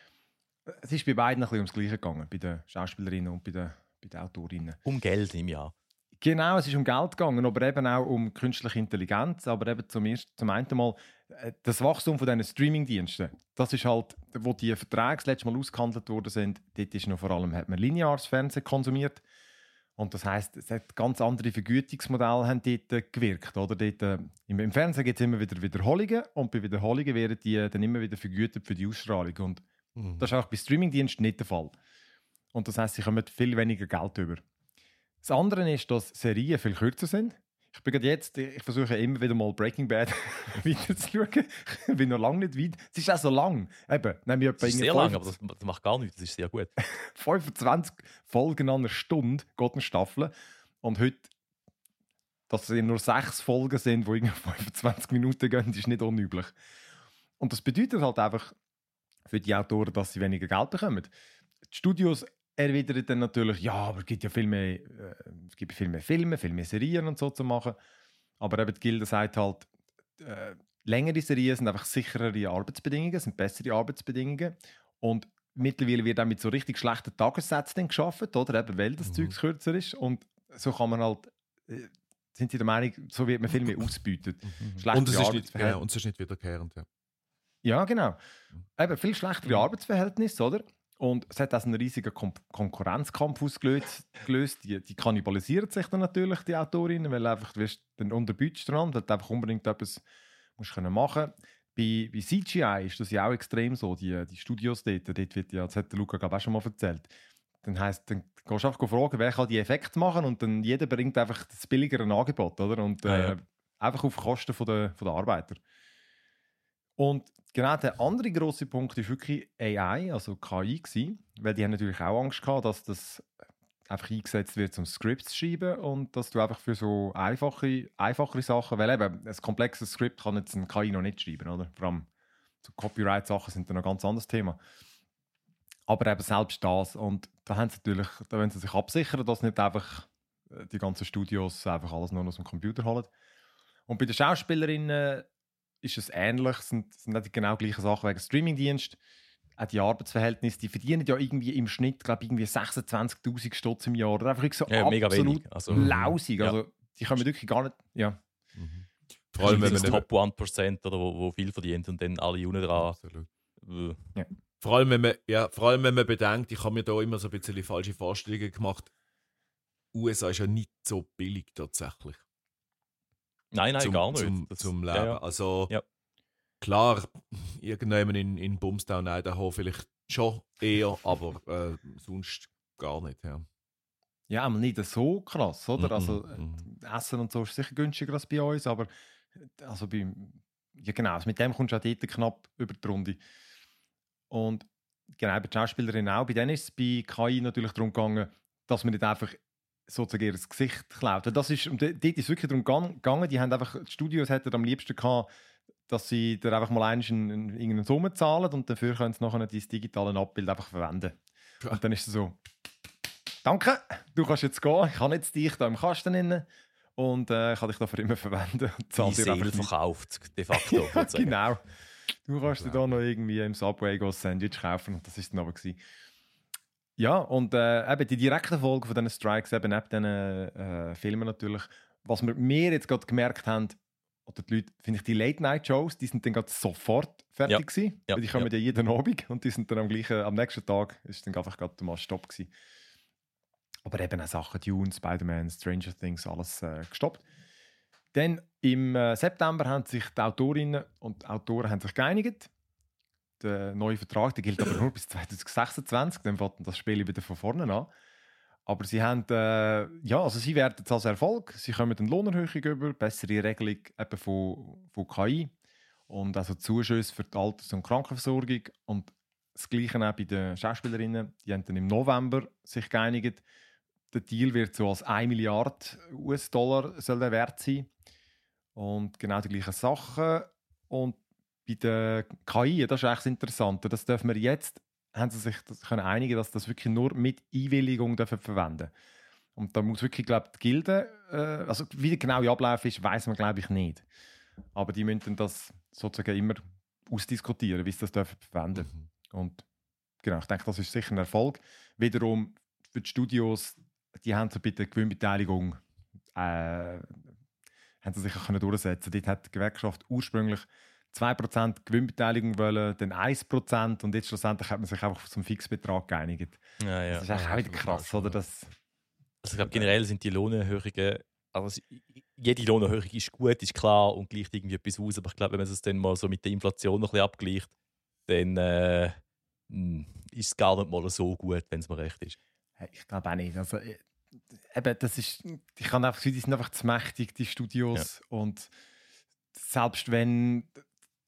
Speaker 3: Es ist bei beiden ein bisschen ums Gleiche gegangen, bei den Schauspielerinnen und bei den, bei den Autorinnen.
Speaker 1: Um Geld im Jahr.
Speaker 3: Genau, es ist um Geld gegangen, aber eben auch um künstliche Intelligenz. Aber eben zum, ersten, zum einen Mal äh, das Wachstum von diesen Streamingdiensten. Das ist halt, wo die Verträge das letzte Mal ausgehandelt worden sind. Dort ist noch vor allem, hat man lineares Fernsehen konsumiert. Und das heißt, es hat ganz andere Vergütungsmodelle haben dort äh, gewirkt. Oder? Dort, äh, im, Im Fernsehen gibt es immer wieder Wiederholungen und bei Wiederholungen werden die äh, dann immer wieder vergütet für die Ausstrahlung. Und
Speaker 4: Mhm.
Speaker 3: das ist auch bei Streamingdiensten nicht der Fall. Und das heißt, sie kommen viel weniger Geld über. Das andere ist, dass Serien viel kürzer sind. Ich bin gerade jetzt, ich versuche immer wieder mal Breaking Bad weiterzuschauen. Ich bin noch lange nicht weit. Es ist auch so lang. Eben, nehme ich etwa
Speaker 1: Das ist sehr lang,
Speaker 3: 25
Speaker 1: aber das, das macht gar nichts. Das ist sehr gut.
Speaker 3: 25 Folgen an einer Stunde, geht eine Staffel. Und heute, dass es nur sechs Folgen sind, die irgendwie 25 Minuten gehen, ist nicht unüblich. Und das bedeutet halt einfach für die Autoren, dass sie weniger Geld bekommen. Die Studios erwidern dann natürlich, ja, aber es gibt ja viel mehr, äh, es gibt viel mehr Filme, viel mehr Serien und so zu machen. Aber eben die Gilde sagt halt, äh, längere Serien sind einfach sicherere Arbeitsbedingungen, sind bessere Arbeitsbedingungen. Und mittlerweile wird auch mit so richtig schlechten Tagessätzen geschafft, oder? Eben, weil das
Speaker 4: Mhm.
Speaker 3: Zeug kürzer ist. Und so kann man halt, äh, sind sie der Meinung, so wird man viel mehr ausbeutet. Schlechtere
Speaker 4: Und es ist nicht,
Speaker 3: Arbeitsverhältnisse.
Speaker 4: genau, und es ist nicht wiederkehrend. Ja.
Speaker 3: Ja, genau.
Speaker 4: Mhm.
Speaker 3: Eben viel schlechtere Arbeitsverhältnisse, oder? Und es hat also einen riesigen Kon Konkurrenzkampf ausgelöst. gelöst. Die, die kannibalisieren sich dann natürlich, die Autorinnen, weil einfach, du wirst dann unterbützt dran, weil du einfach unbedingt etwas musst können machen bei, bei CGI ist das ja auch extrem so, die, die Studios dort, dort wird ja, das hat der Luca glaube auch schon mal erzählt, dann heisst, dann gehst du einfach fragen, wer kann die Effekte machen und dann jeder bringt einfach das billigere Angebot, oder? Und äh,
Speaker 1: Ah, ja.
Speaker 3: einfach auf Kosten von der, von der Arbeiter. Und genau der andere große Punkt ist wirklich AI, also KI, gewesen, weil die haben natürlich auch Angst gehabt, dass das einfach eingesetzt wird, um Scripts zu schreiben und dass du einfach für so einfache, einfachere Sachen, weil eben ein komplexes Skript kann jetzt ein KI noch nicht schreiben, oder? Vor allem so Copyright-Sachen sind dann ein ganz anderes Thema. Aber eben selbst das und da haben sie natürlich, da wollen sie sich absichern, dass nicht einfach äh, die ganzen Studios einfach alles nur aus dem Computer holen. Und bei den Schauspielerinnen ist es ähnlich, es sind, sind nicht die genau gleichen Sachen wegen Streamingdienst. Auch die Arbeitsverhältnisse, die verdienen ja irgendwie im Schnitt, glaube ich, irgendwie 26.000 Stutz im Jahr. Oder einfach so
Speaker 1: Ja, mega
Speaker 3: absolut
Speaker 1: wenig. Also,
Speaker 3: lausig.
Speaker 1: Ja.
Speaker 3: Also, die können wirklich gar nicht. Ja.
Speaker 4: Vor allem, wenn man
Speaker 1: Top 1% oder wo, wo viel verdient und dann alle unten dran.
Speaker 4: Absolut.
Speaker 1: äh,
Speaker 4: Vor allem, wenn man, ja, vor allem, wenn man bedenkt, ich habe mir da immer so ein bisschen falsche Vorstellungen gemacht. USA ist ja nicht so billig tatsächlich.
Speaker 1: Nein, nein,
Speaker 4: zum,
Speaker 1: gar nicht.
Speaker 4: Zum, zum
Speaker 1: ja,
Speaker 4: Leben.
Speaker 1: ja.
Speaker 4: Also
Speaker 1: Ja.
Speaker 4: klar, irgendjemand in, in Bumstown, Idaho vielleicht schon eher, aber äh, sonst gar nicht. Ja.
Speaker 3: Ja, aber nicht so krass, oder? Also,
Speaker 4: mhm.
Speaker 3: Essen und so ist sicher günstiger als bei uns, aber äh, also beim, ja genau, also mit dem kommst du auch dort knapp über die Runde. Und genau, bei den Schauspielerinnen auch. Bei denen ist es bei KI natürlich darum gegangen, dass man nicht einfach sozusagen ihr Gesicht klaut. Das ist, und dort ist wirklich darum gang- gegangen, die haben einfach, die Studios hätten am liebsten gehabt, dass sie dir einfach mal einen, einen, irgendeine Summe zahlen und dafür können sie nachher dein digitale Abbild einfach verwenden. Und dann ist es so, danke, du kannst jetzt gehen, ich habe jetzt dich da im Kasten drin und äh, kann dich da für immer verwenden. Und
Speaker 1: Die
Speaker 3: zahle dir einfach
Speaker 1: verkauft, de facto.
Speaker 3: Genau. Du kannst dir da noch irgendwie im Subway ein Sandwich kaufen und das ist dann aber gewesen. Ja, und äh, eben die direkten Folgen von diesen Strikes, eben neben diesen äh, Filmen natürlich, was wir mir jetzt gerade gemerkt haben, oder die Leute, finde ich, die Late-Night-Shows, die sind dann gerade sofort fertig
Speaker 1: Ja.
Speaker 3: gewesen,
Speaker 1: Ja,
Speaker 3: weil die kommen
Speaker 1: ja.
Speaker 3: ja. jeden Abend und die sind dann am gleichen, am nächsten Tag ist dann einfach gerade mal Stopp gewesen. Aber eben auch Sachen, Dune, Spider-Man, Stranger Things, alles äh, gestoppt. Dann im äh, September haben sich die Autorinnen und Autoren haben sich geeinigt. Der neue Vertrag der gilt aber nur bis 2026, dann fängt das Spiel wieder von vorne an. Aber sie haben, äh, ja, also sie werden es als Erfolg. Sie kommen eine Lohnerhöhung über, bessere Regelung eben von, von KI und also Zuschüsse für die Alters- und Krankenversorgung. Und das Gleiche auch bei den Schauspielerinnen. Die haben dann im November sich geeinigt. Der Deal wird so als 1 Milliarde US-Dollar wert sein. Und genau die gleichen Sachen. Und bei der KI, das ist eigentlich das Interessante, das dürfen wir jetzt, haben sie sich das können einigen, dass das wirklich nur mit Einwilligung dürfen verwenden Und da muss wirklich, glaube ich, die Gilde, äh, also wie der genaue Ablauf ist, weiß man, glaube ich, nicht. Aber die müssen dann das sozusagen immer ausdiskutieren, wie sie das dürfen verwenden
Speaker 4: Mhm.
Speaker 3: und genau, ich denke, das ist sicher ein Erfolg. Wiederum für die Studios, die haben so bei der Gewinnbeteiligung äh, haben sie sich auch können durchsetzen. Dort hat die Gewerkschaft ursprünglich 2% Gewinnbeteiligung wollen, dann 1% und jetzt schlussendlich hat man sich einfach einen Fixbetrag geeinigt.
Speaker 1: Ja, ja.
Speaker 3: Das ist eigentlich
Speaker 4: Ja,
Speaker 3: auch wieder krass, oder?
Speaker 4: ja.
Speaker 3: Das,
Speaker 1: Also ich glaube, generell sind die Lohnerhöhungen, also jede Lohnerhöhung ist gut, ist klar und gleicht irgendwie etwas aus, aber ich glaube, wenn man es dann mal so mit der Inflation noch ein bisschen abgleicht, dann äh, mh, ist es gar nicht mal so gut, wenn es mir recht ist.
Speaker 3: Ich glaube auch nicht. Also, äh, eben, das ist, ich kann einfach, die sind einfach zu mächtig, die Studios. Und selbst wenn,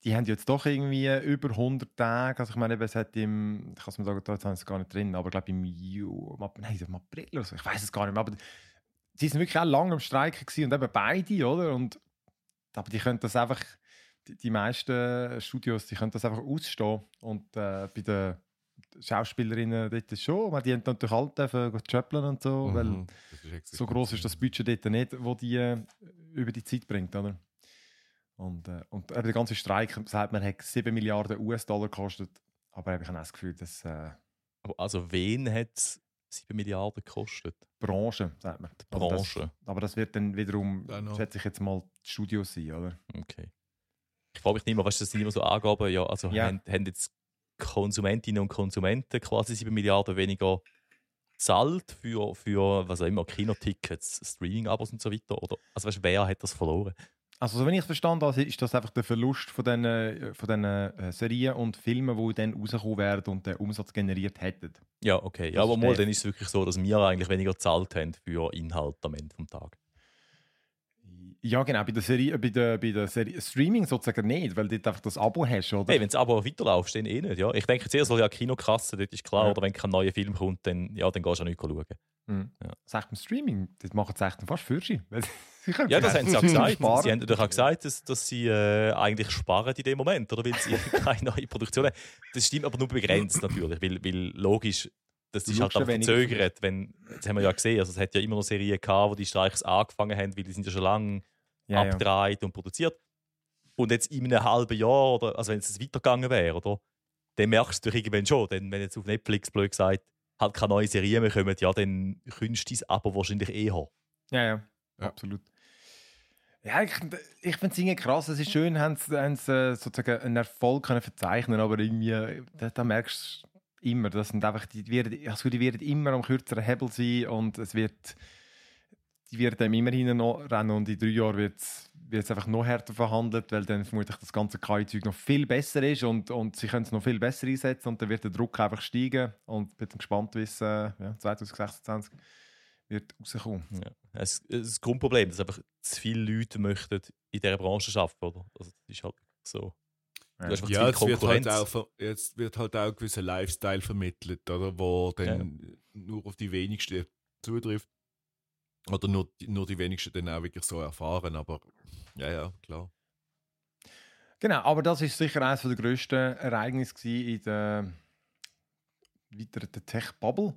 Speaker 3: die haben jetzt doch irgendwie über 100 Tage, also ich meine, es hat im, ich kann es mir sagen, da jetzt habe ich es gar nicht drin, aber ich glaube im Ju, im Ap- nein, im April oder so, ich weiß es gar nicht mehr, aber sie sind wirklich auch lange am Streiken gewesen und eben beide, oder? Und, aber die können das einfach, die, die meisten Studios, die können das einfach ausstehen und äh, bei den Schauspielerinnen dort schon. Meine, Die haben natürlich alle dürfen chöppeln und so,
Speaker 4: Mhm.
Speaker 3: weil so groß ist das Budget dort nicht, wo die äh, über die Zeit bringt, oder? Und, äh, und eben der ganze Streik, sagt man, hat 7 Milliarden US-Dollar gekostet. Aber ich habe auch das Gefühl, dass äh,
Speaker 1: Aber Also wen hat es 7 Milliarden gekostet?
Speaker 3: Branche, sagt man.
Speaker 1: Die
Speaker 3: Aber
Speaker 1: Branche.
Speaker 3: Das, aber das wird dann wiederum, schätze ich jetzt mal, die Studios sein, oder?
Speaker 1: Okay. Ich frage mich nicht mehr, weißt du, das sind immer so Angaben, ja, also
Speaker 3: Ja.
Speaker 1: Haben, haben jetzt Konsumentinnen und Konsumenten quasi 7 Milliarden weniger zahlt für, für was auch immer, Kinotickets, Streaming-Abos und so weiter? Oder, also weißt du, wer hat das verloren?
Speaker 3: Also, so wenn ich es verstanden habe, ist das einfach der Verlust von diesen, äh, von diesen äh, Serien und Filmen, die dann rausgekommen wären und den Umsatz generiert hätten.
Speaker 1: Ja, okay. Ja,
Speaker 3: Das
Speaker 1: aber mal, dann ist es wirklich so, dass wir eigentlich weniger gezahlt haben für Inhalt am Ende des Tages.
Speaker 3: Ja, genau, bei der Serie, bei der, bei der Serie Streaming sozusagen nicht, weil du dort einfach das Abo hast, oder?
Speaker 1: Hey, wenn es aber weiterläuft, dann eh nicht. Ja. Ich denke, zuerst soll ja Kinokasse, dort ist klar,
Speaker 3: Ja.
Speaker 1: oder wenn kein neuer Film kommt, dann, ja, dann gehst du auch nicht schauen.
Speaker 3: Mhm.
Speaker 1: Ja.
Speaker 3: Das echt beim Streaming, das machen sie echt fast für sie.
Speaker 1: Ja, das haben sie auch
Speaker 3: vielleicht
Speaker 1: gesagt.
Speaker 3: sparen.
Speaker 1: Sie haben natürlich auch gesagt, dass, dass sie äh, eigentlich sparen in dem Moment, oder? Weil sie keine neue Produktion haben. Das stimmt aber nur begrenzt natürlich, weil, weil logisch, das ist halt
Speaker 3: ja
Speaker 1: verzögert. Wenn, das haben wir ja gesehen, also es hat ja immer noch Serien gehabt, wo die Streichs angefangen haben, weil die sind ja schon lange
Speaker 3: Ja, ja.
Speaker 1: abgedreht und produziert. Und jetzt in einem halben Jahr, oder, also wenn es weitergegangen wäre, oder, dann merkst du doch irgendwann schon, denn wenn jetzt auf Netflix, blöd gesagt, halt keine neue Serie mehr kommen, ja, dann könntest du dein Abo wahrscheinlich eh haben.
Speaker 3: Ja, ja,
Speaker 4: Ja.
Speaker 3: absolut. Ja, ich, ich finde es irgendwie krass. Es ist schön, haben sie, haben sie äh, sozusagen einen Erfolg können verzeichnen aber irgendwie, äh, da, da merkst du immer, das sind einfach, die, werden, Gefühl, die werden immer am kürzeren Hebel sein und es wird, die werden dem immer hinten noch rennen und in drei Jahren wird es einfach noch härter verhandelt, weil dann vermutlich das ganze KI-Zeug noch viel besser ist und, und sie können es noch viel besser einsetzen und dann wird der Druck einfach steigen und ich bin gespannt, wie es äh, ja, 2026 wird rauskommen.
Speaker 1: Ja. Es, es ist das Grundproblem, dass einfach zu viele Leute möchten in dieser Branche arbeiten, oder? Also, das ist halt so.
Speaker 4: Ja, jetzt wird, halt auch, jetzt wird halt auch ein gewisser Lifestyle vermittelt, oder? Wo dann nur auf die wenigsten zutrifft. Oder nur, die- nur die wenigsten dann auch wirklich so erfahren, aber ja, ja, klar.
Speaker 3: Genau, aber das ist sicher eines der grössten Ereignisse in der weiteren Tech-Bubble.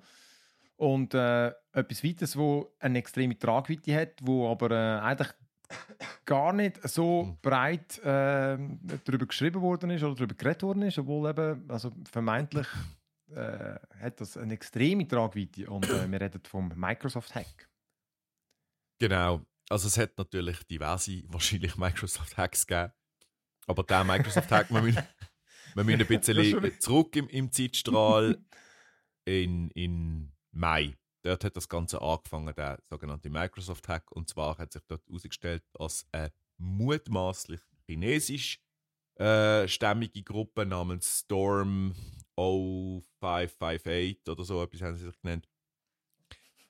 Speaker 3: Und äh, etwas weiteres, wo eine extreme Tragweite hat, wo aber äh, eigentlich gar nicht so
Speaker 4: Hm.
Speaker 3: breit äh, darüber geschrieben worden ist oder darüber geredet worden ist, obwohl eben, also vermeintlich äh, hat das eine extreme Tragweite und äh, wir reden vom Microsoft-Hack.
Speaker 4: Genau. Also es hat natürlich diverse, wahrscheinlich Microsoft-Hacks gegeben. Aber der Microsoft-Hack, wir müssen, wir müssen ein bisschen zurück im, im Zeitstrahl in, in Mai. Dort hat das Ganze angefangen, der sogenannte Microsoft-Hack. Und zwar hat sich dort herausgestellt, dass eine mutmaßlich chinesisch äh, stämmige Gruppe namens Storm 0558 oder so etwas haben sie sich genannt.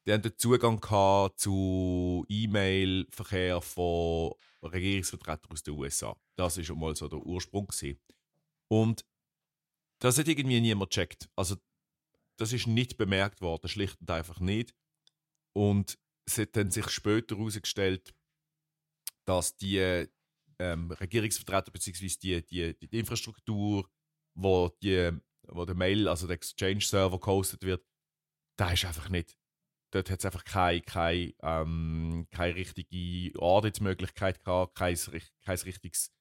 Speaker 4: Die haben den Zugang gehabt zu E-Mail-Verkehr von Regierungsvertretern aus den USA. Das ist mal so der Ursprung. Gewesen. Und das hat irgendwie niemand gecheckt. Also, das ist nicht bemerkt worden, schlicht und einfach nicht. Und es hat dann sich später herausgestellt, dass die ähm, Regierungsvertreter bzw. Die, die, die Infrastruktur, wo, die, wo der Mail, also der Exchange-Server gehostet wird, da ist einfach nicht. Dort hat es einfach keine, keine, ähm, keine richtige Audit-Möglichkeit gehabt, kein, kein richtiges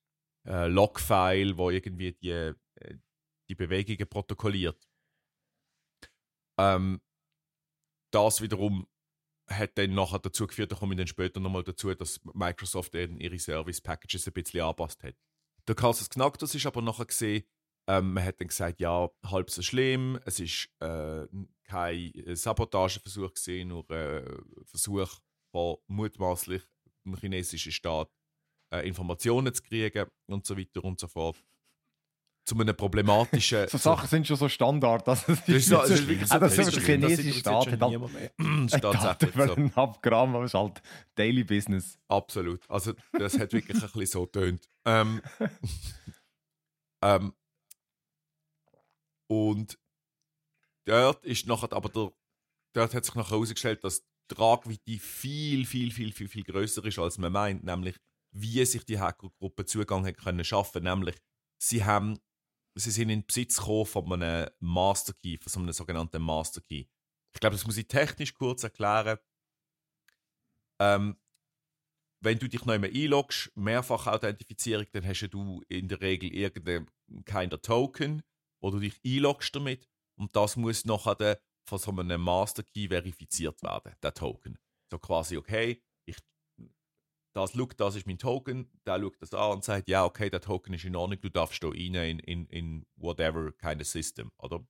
Speaker 4: äh, Log-File, wo irgendwie die, äh, die Bewegungen protokolliert. Ähm, das wiederum hat dann nachher dazu geführt, da komme ich dann später nochmal dazu, dass Microsoft eben ihre Service-Packages ein bisschen angepasst hat. Der Casus Knacktus ist aber nachher gesehen, ähm, man hat dann gesagt, ja, halb so schlimm, es ist äh, kein Sabotageversuch gesehen, nur äh, Versuch von mutmaßlich dem chinesischen Staat äh, Informationen zu kriegen und so weiter und so fort. Zu einem problematischen.
Speaker 3: So Sachen sind schon so Standard. Also, das
Speaker 4: Das ist so- das ist wirklich so-
Speaker 3: dass
Speaker 4: das
Speaker 3: der
Speaker 4: ist-
Speaker 3: chinesische
Speaker 4: das
Speaker 3: Staat hat
Speaker 4: Tatsächlich so.
Speaker 3: einen Abgramm, aber es ist halt Daily Business.
Speaker 4: Absolut. Also, das hat wirklich ein bisschen so tönt. Ähm, ähm, und dort ist nachher aber der, dort hat sich nachher herausgestellt, dass die Tragweite viel, viel, viel, viel, viel größer ist, als man meint. Nämlich, wie sich die Hackergruppe Zugang hat können schaffen. Nämlich, sie haben, sie sind in Besitz gekommen von einem Master Key, von einem sogenannten Master Key. Ich glaube, das muss ich technisch kurz erklären. Ähm, wenn du dich einmal einloggst, Mehrfach-Authentifizierung, dann hast du in der Regel irgendein keiner Token, wo du dich einloggst damit und das muss nachher von so einem Master Key verifiziert werden, der Token. So quasi, okay, ich, das schaut, das ist mein Token, der schaut das an und sagt, ja, okay, der Token ist in Ordnung, du darfst da rein in, in, in whatever kind of system, oder?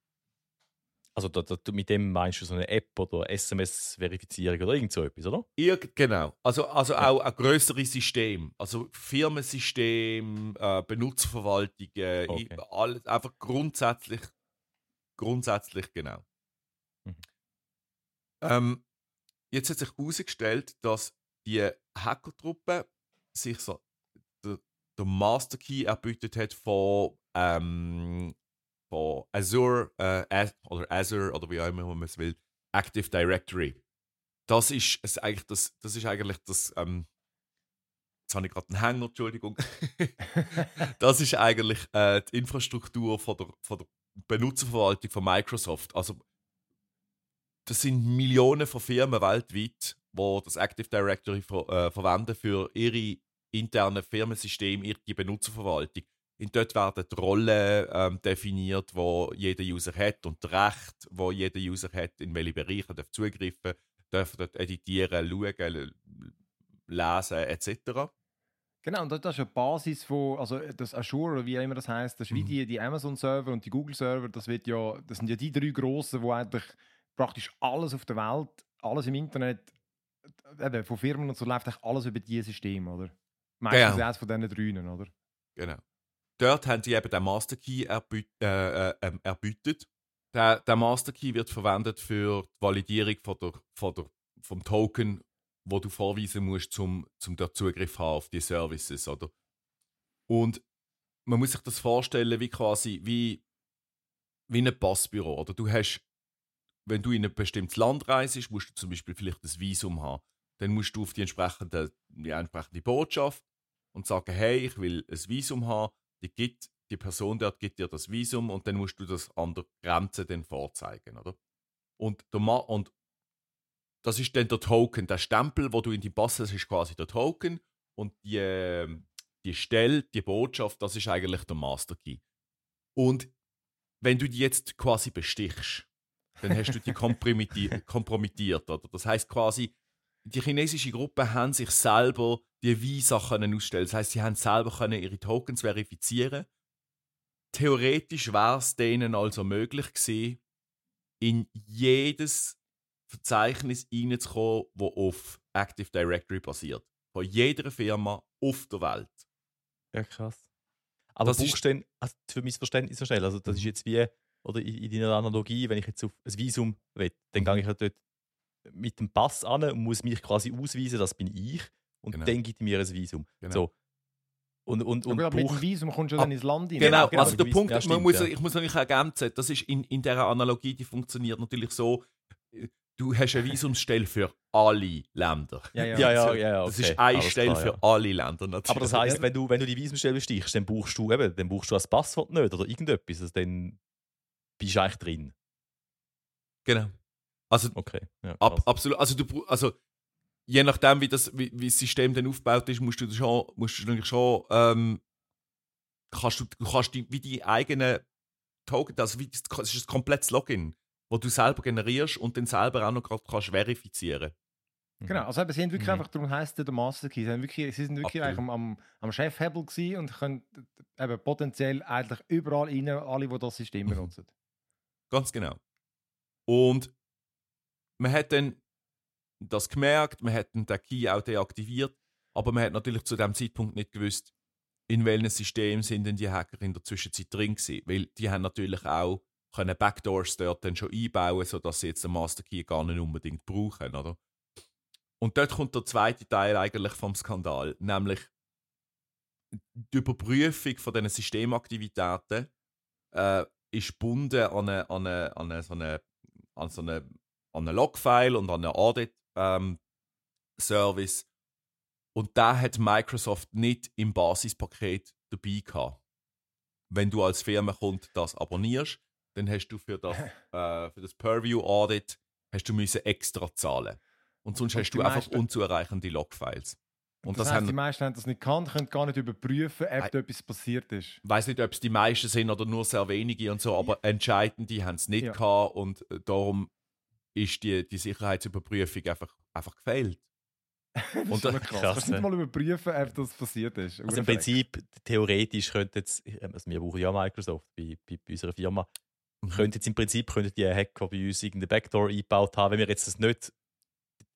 Speaker 1: Also da, da, mit dem meinst du so eine App oder SMS-Verifizierung oder irgend so etwas, oder?
Speaker 4: Irgend, genau. Also, also auch ein größeres System. Also Firmensystem, äh, Benutzerverwaltungen,
Speaker 1: Okay.
Speaker 4: i- alles, einfach grundsätzlich, grundsätzlich genau.
Speaker 1: Mhm.
Speaker 4: Ähm, jetzt hat sich herausgestellt, dass die Hackertruppe sich so der, der Master Key erbietet hat von, ähm, von Azure äh, oder Azure oder wie auch immer man es will, Active Directory. Das ist es eigentlich das, das ist eigentlich das, ähm, jetzt habe ich gerade einen Hänger, Entschuldigung. das ist eigentlich äh, die Infrastruktur von der, von der Benutzerverwaltung von Microsoft. Also das sind Millionen von Firmen weltweit, die das Active Directory ver äh, verwenden für ihre internen Firmensysteme, ihre Benutzerverwaltung. Und dort werden die Rollen ähm, definiert, wo jeder User hat und die Rechte, wo jeder User hat, in welche Bereiche er zugreifen darf, dort editieren, schauen, lesen etc.
Speaker 3: Genau, und das ist eine Basis von, also das Azure oder wie auch immer das heißt, das ist wie
Speaker 4: Mhm.
Speaker 3: die, die Amazon-Server und die Google-Server, das wird ja, das sind ja die drei grossen, wo eigentlich praktisch alles auf der Welt, alles im Internet, äh, eben, von Firmen und so läuft eigentlich alles über diese Systeme, oder? Meistens
Speaker 4: Genau.
Speaker 3: eines von diesen drei, oder?
Speaker 4: Genau. Dort haben sie eben den Master Key erbü äh, äh, ähm, erbietet. Der, der Master Key wird verwendet für die Validierung von der, von der, vom Token, wo du vorweisen musst, zum, zum dort Zugriff haben auf die Services, oder? Und man muss sich das vorstellen wie quasi wie, wie ein Passbüro, oder? Du hast, wenn du in ein bestimmtes Land reist, musst du zum Beispiel vielleicht ein Visum haben. Dann musst du auf die entsprechende, die entsprechende Botschaft und sagen, hey, ich will ein Visum haben, die, gibt, die Person dort gibt dir das Visum und dann musst du das an der Grenze dann vorzeigen, oder? Und, der Ma und das ist dann der Token, der Stempel, wo du in die Pass hast, ist quasi der Token und die, ähm, die Stelle, die Botschaft, das ist eigentlich der Master Key. Und wenn du die jetzt quasi bestichst, dann hast du die kompromitti- kompromittiert, oder? Das heißt quasi, die chinesische Gruppe haben sich selber die Visa können ausstellen. Das heißt, sie haben selber können ihre Tokens verifizieren. Theoretisch wäre es denen also möglich gewesen, in jedes Verzeichnis reinzukommen, das auf Active Directory basiert. Von jeder Firma auf der Welt.
Speaker 1: Ja, krass. Aber
Speaker 4: Das ist-
Speaker 1: dann, also für mein Verständnis so schnell, also das ist jetzt wie, oder in, in deiner Analogie, wenn ich jetzt auf ein Visum will, dann
Speaker 4: Mhm.
Speaker 1: gehe ich ja dort mit dem Pass an und muss mich quasi ausweisen, das bin ich. Und
Speaker 4: Genau.
Speaker 1: dann gibt er mir ein Visum.
Speaker 4: Genau.
Speaker 1: So. Und, und, und
Speaker 3: aber mit dem Visum kommst du ja
Speaker 4: Ah,
Speaker 3: dann ins Land rein.
Speaker 4: Genau,
Speaker 1: genau,
Speaker 4: also der
Speaker 1: gewiss-
Speaker 4: Punkt,
Speaker 1: ja,
Speaker 4: man
Speaker 1: stimmt,
Speaker 4: muss,
Speaker 1: ja.
Speaker 4: ich muss natürlich ergänzen, das ist in, in dieser Analogie, die funktioniert natürlich so, du hast eine Visumsstelle für alle Länder.
Speaker 3: Ja, ja.
Speaker 1: ja, ja, ja, ja,
Speaker 4: Das
Speaker 1: okay,
Speaker 4: ist eine
Speaker 1: alles
Speaker 4: Stelle
Speaker 1: klar,
Speaker 4: für
Speaker 1: ja.
Speaker 4: alle Länder natürlich.
Speaker 1: Aber das heisst, wenn du, wenn du die Visumstelle bestichst, dann brauchst du eben, dann brauchst du das Passwort nicht oder irgendetwas. Also dann bist du eigentlich drin.
Speaker 4: Genau. Also
Speaker 1: Okay. Ja,
Speaker 4: Ab, absolut. Also, du, also je nachdem, wie das, wie, wie das System dann aufgebaut ist, musst du schon, musst du natürlich schon, ähm, kannst du, du kannst die, wie die eigenen Token, also wie das, es ist ein komplettes Login, wo du selber generierst und dann selber auch noch gerade kannst verifizieren.
Speaker 3: Genau, also eben, sie haben wirklich
Speaker 1: Mhm.
Speaker 3: einfach, darum heisst der Master Key, sie, haben wirklich, sie sind wirklich
Speaker 4: Absolut.
Speaker 3: eigentlich am, am, am Chefhebel gewesen und können eben potenziell eigentlich überall rein, alle, die das System
Speaker 4: Mhm.
Speaker 3: benutzen.
Speaker 4: Ganz genau. Und man hat dann das gemerkt, man hat dann den Key auch deaktiviert, aber man hat natürlich zu dem Zeitpunkt nicht gewusst, in welchem System sind denn die Hacker in der Zwischenzeit drin gewesen. Weil die haben natürlich auch können Backdoors dort dann schon einbauen, sodass sie jetzt den Master Key gar nicht unbedingt brauchen, oder? Und dort kommt der zweite Teil eigentlich vom Skandal, nämlich die Überprüfung von diesen Systemaktivitäten äh, ist gebunden an eine, an eine, an eine, so eine, an so eine, an eine Logfile und an einen Audit-Service. und da hat Microsoft nicht im Basispaket dabei gehabt. Wenn du als Firmenkunde das abonnierst, dann hast du für das, äh, für das Purview Audit hast du müssen extra zahlen. Und sonst
Speaker 3: Und
Speaker 4: hast du einfach unzureichende Logfiles. Und
Speaker 3: das
Speaker 4: das,
Speaker 3: heisst,
Speaker 4: haben
Speaker 3: die meisten haben das nicht gekannt, können gar nicht überprüfen, ob da etwas passiert ist.
Speaker 4: Ich weiß nicht, ob es die meisten sind oder nur sehr wenige und so, aber entscheidend, die haben es nicht
Speaker 3: Ja.
Speaker 4: gehabt und äh, darum ist die, die Sicherheitsüberprüfung einfach, einfach gefehlt.
Speaker 3: Das
Speaker 4: Und
Speaker 3: ist schon
Speaker 4: da-
Speaker 3: krass.
Speaker 1: krass,
Speaker 3: Kannst nicht mal überprüfen, ob das passiert ist.
Speaker 1: Also im Prinzip, theoretisch könnte jetzt, also wir brauchen ja Microsoft bei, bei, bei unserer Firma,
Speaker 4: Mhm.
Speaker 1: könnte jetzt im Prinzip könnte die Hacker bei uns irgendeine Backdoor eingebaut haben. Wenn wir jetzt das nicht,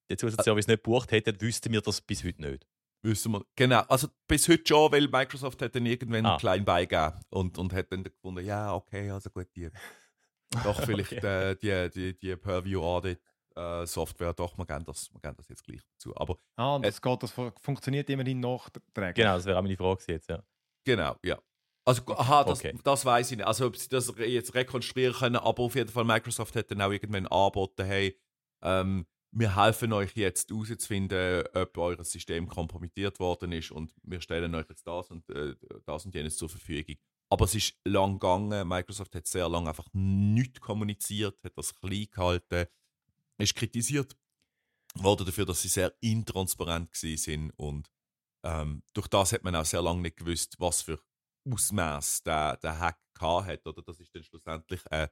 Speaker 1: den Zusatzservice nicht gebucht hätten, wüssten wir das bis heute nicht.
Speaker 4: Wissen wir. Genau, also bis heute schon, weil Microsoft hat dann irgendwann
Speaker 1: Ah.
Speaker 4: einen kleinen beigegeben und, und hat dann gefunden, ja, okay, also gut, die, doch vielleicht
Speaker 1: Okay.
Speaker 4: äh, die, die, die Purview Audit äh, Software, doch, wir geben, das, wir geben das jetzt gleich dazu. Aber
Speaker 3: Ah, und das, geht, das fu- funktioniert immerhin nachträglich.
Speaker 1: Genau, das wäre auch meine Frage jetzt, ja.
Speaker 4: genau, ja. Also, aha, das,
Speaker 1: Okay.
Speaker 4: das weiß ich nicht. Also, ob sie das jetzt rekonstruieren können, aber auf jeden Fall, Microsoft hat dann auch irgendwann angeboten, hey, ähm, wir helfen euch jetzt herauszufinden, ob euer System kompromittiert worden ist und wir stellen euch jetzt das und äh, das und jenes zur Verfügung. Aber es ist lang gegangen. Microsoft hat sehr lange einfach nichts kommuniziert, hat das klein gehalten, ist kritisiert worden dafür, dass sie sehr intransparent sind und ähm, durch das hat man auch sehr lange nicht gewusst, was für Ausmaß der, der Hack hat. Oder das ist dann schlussendlich äh,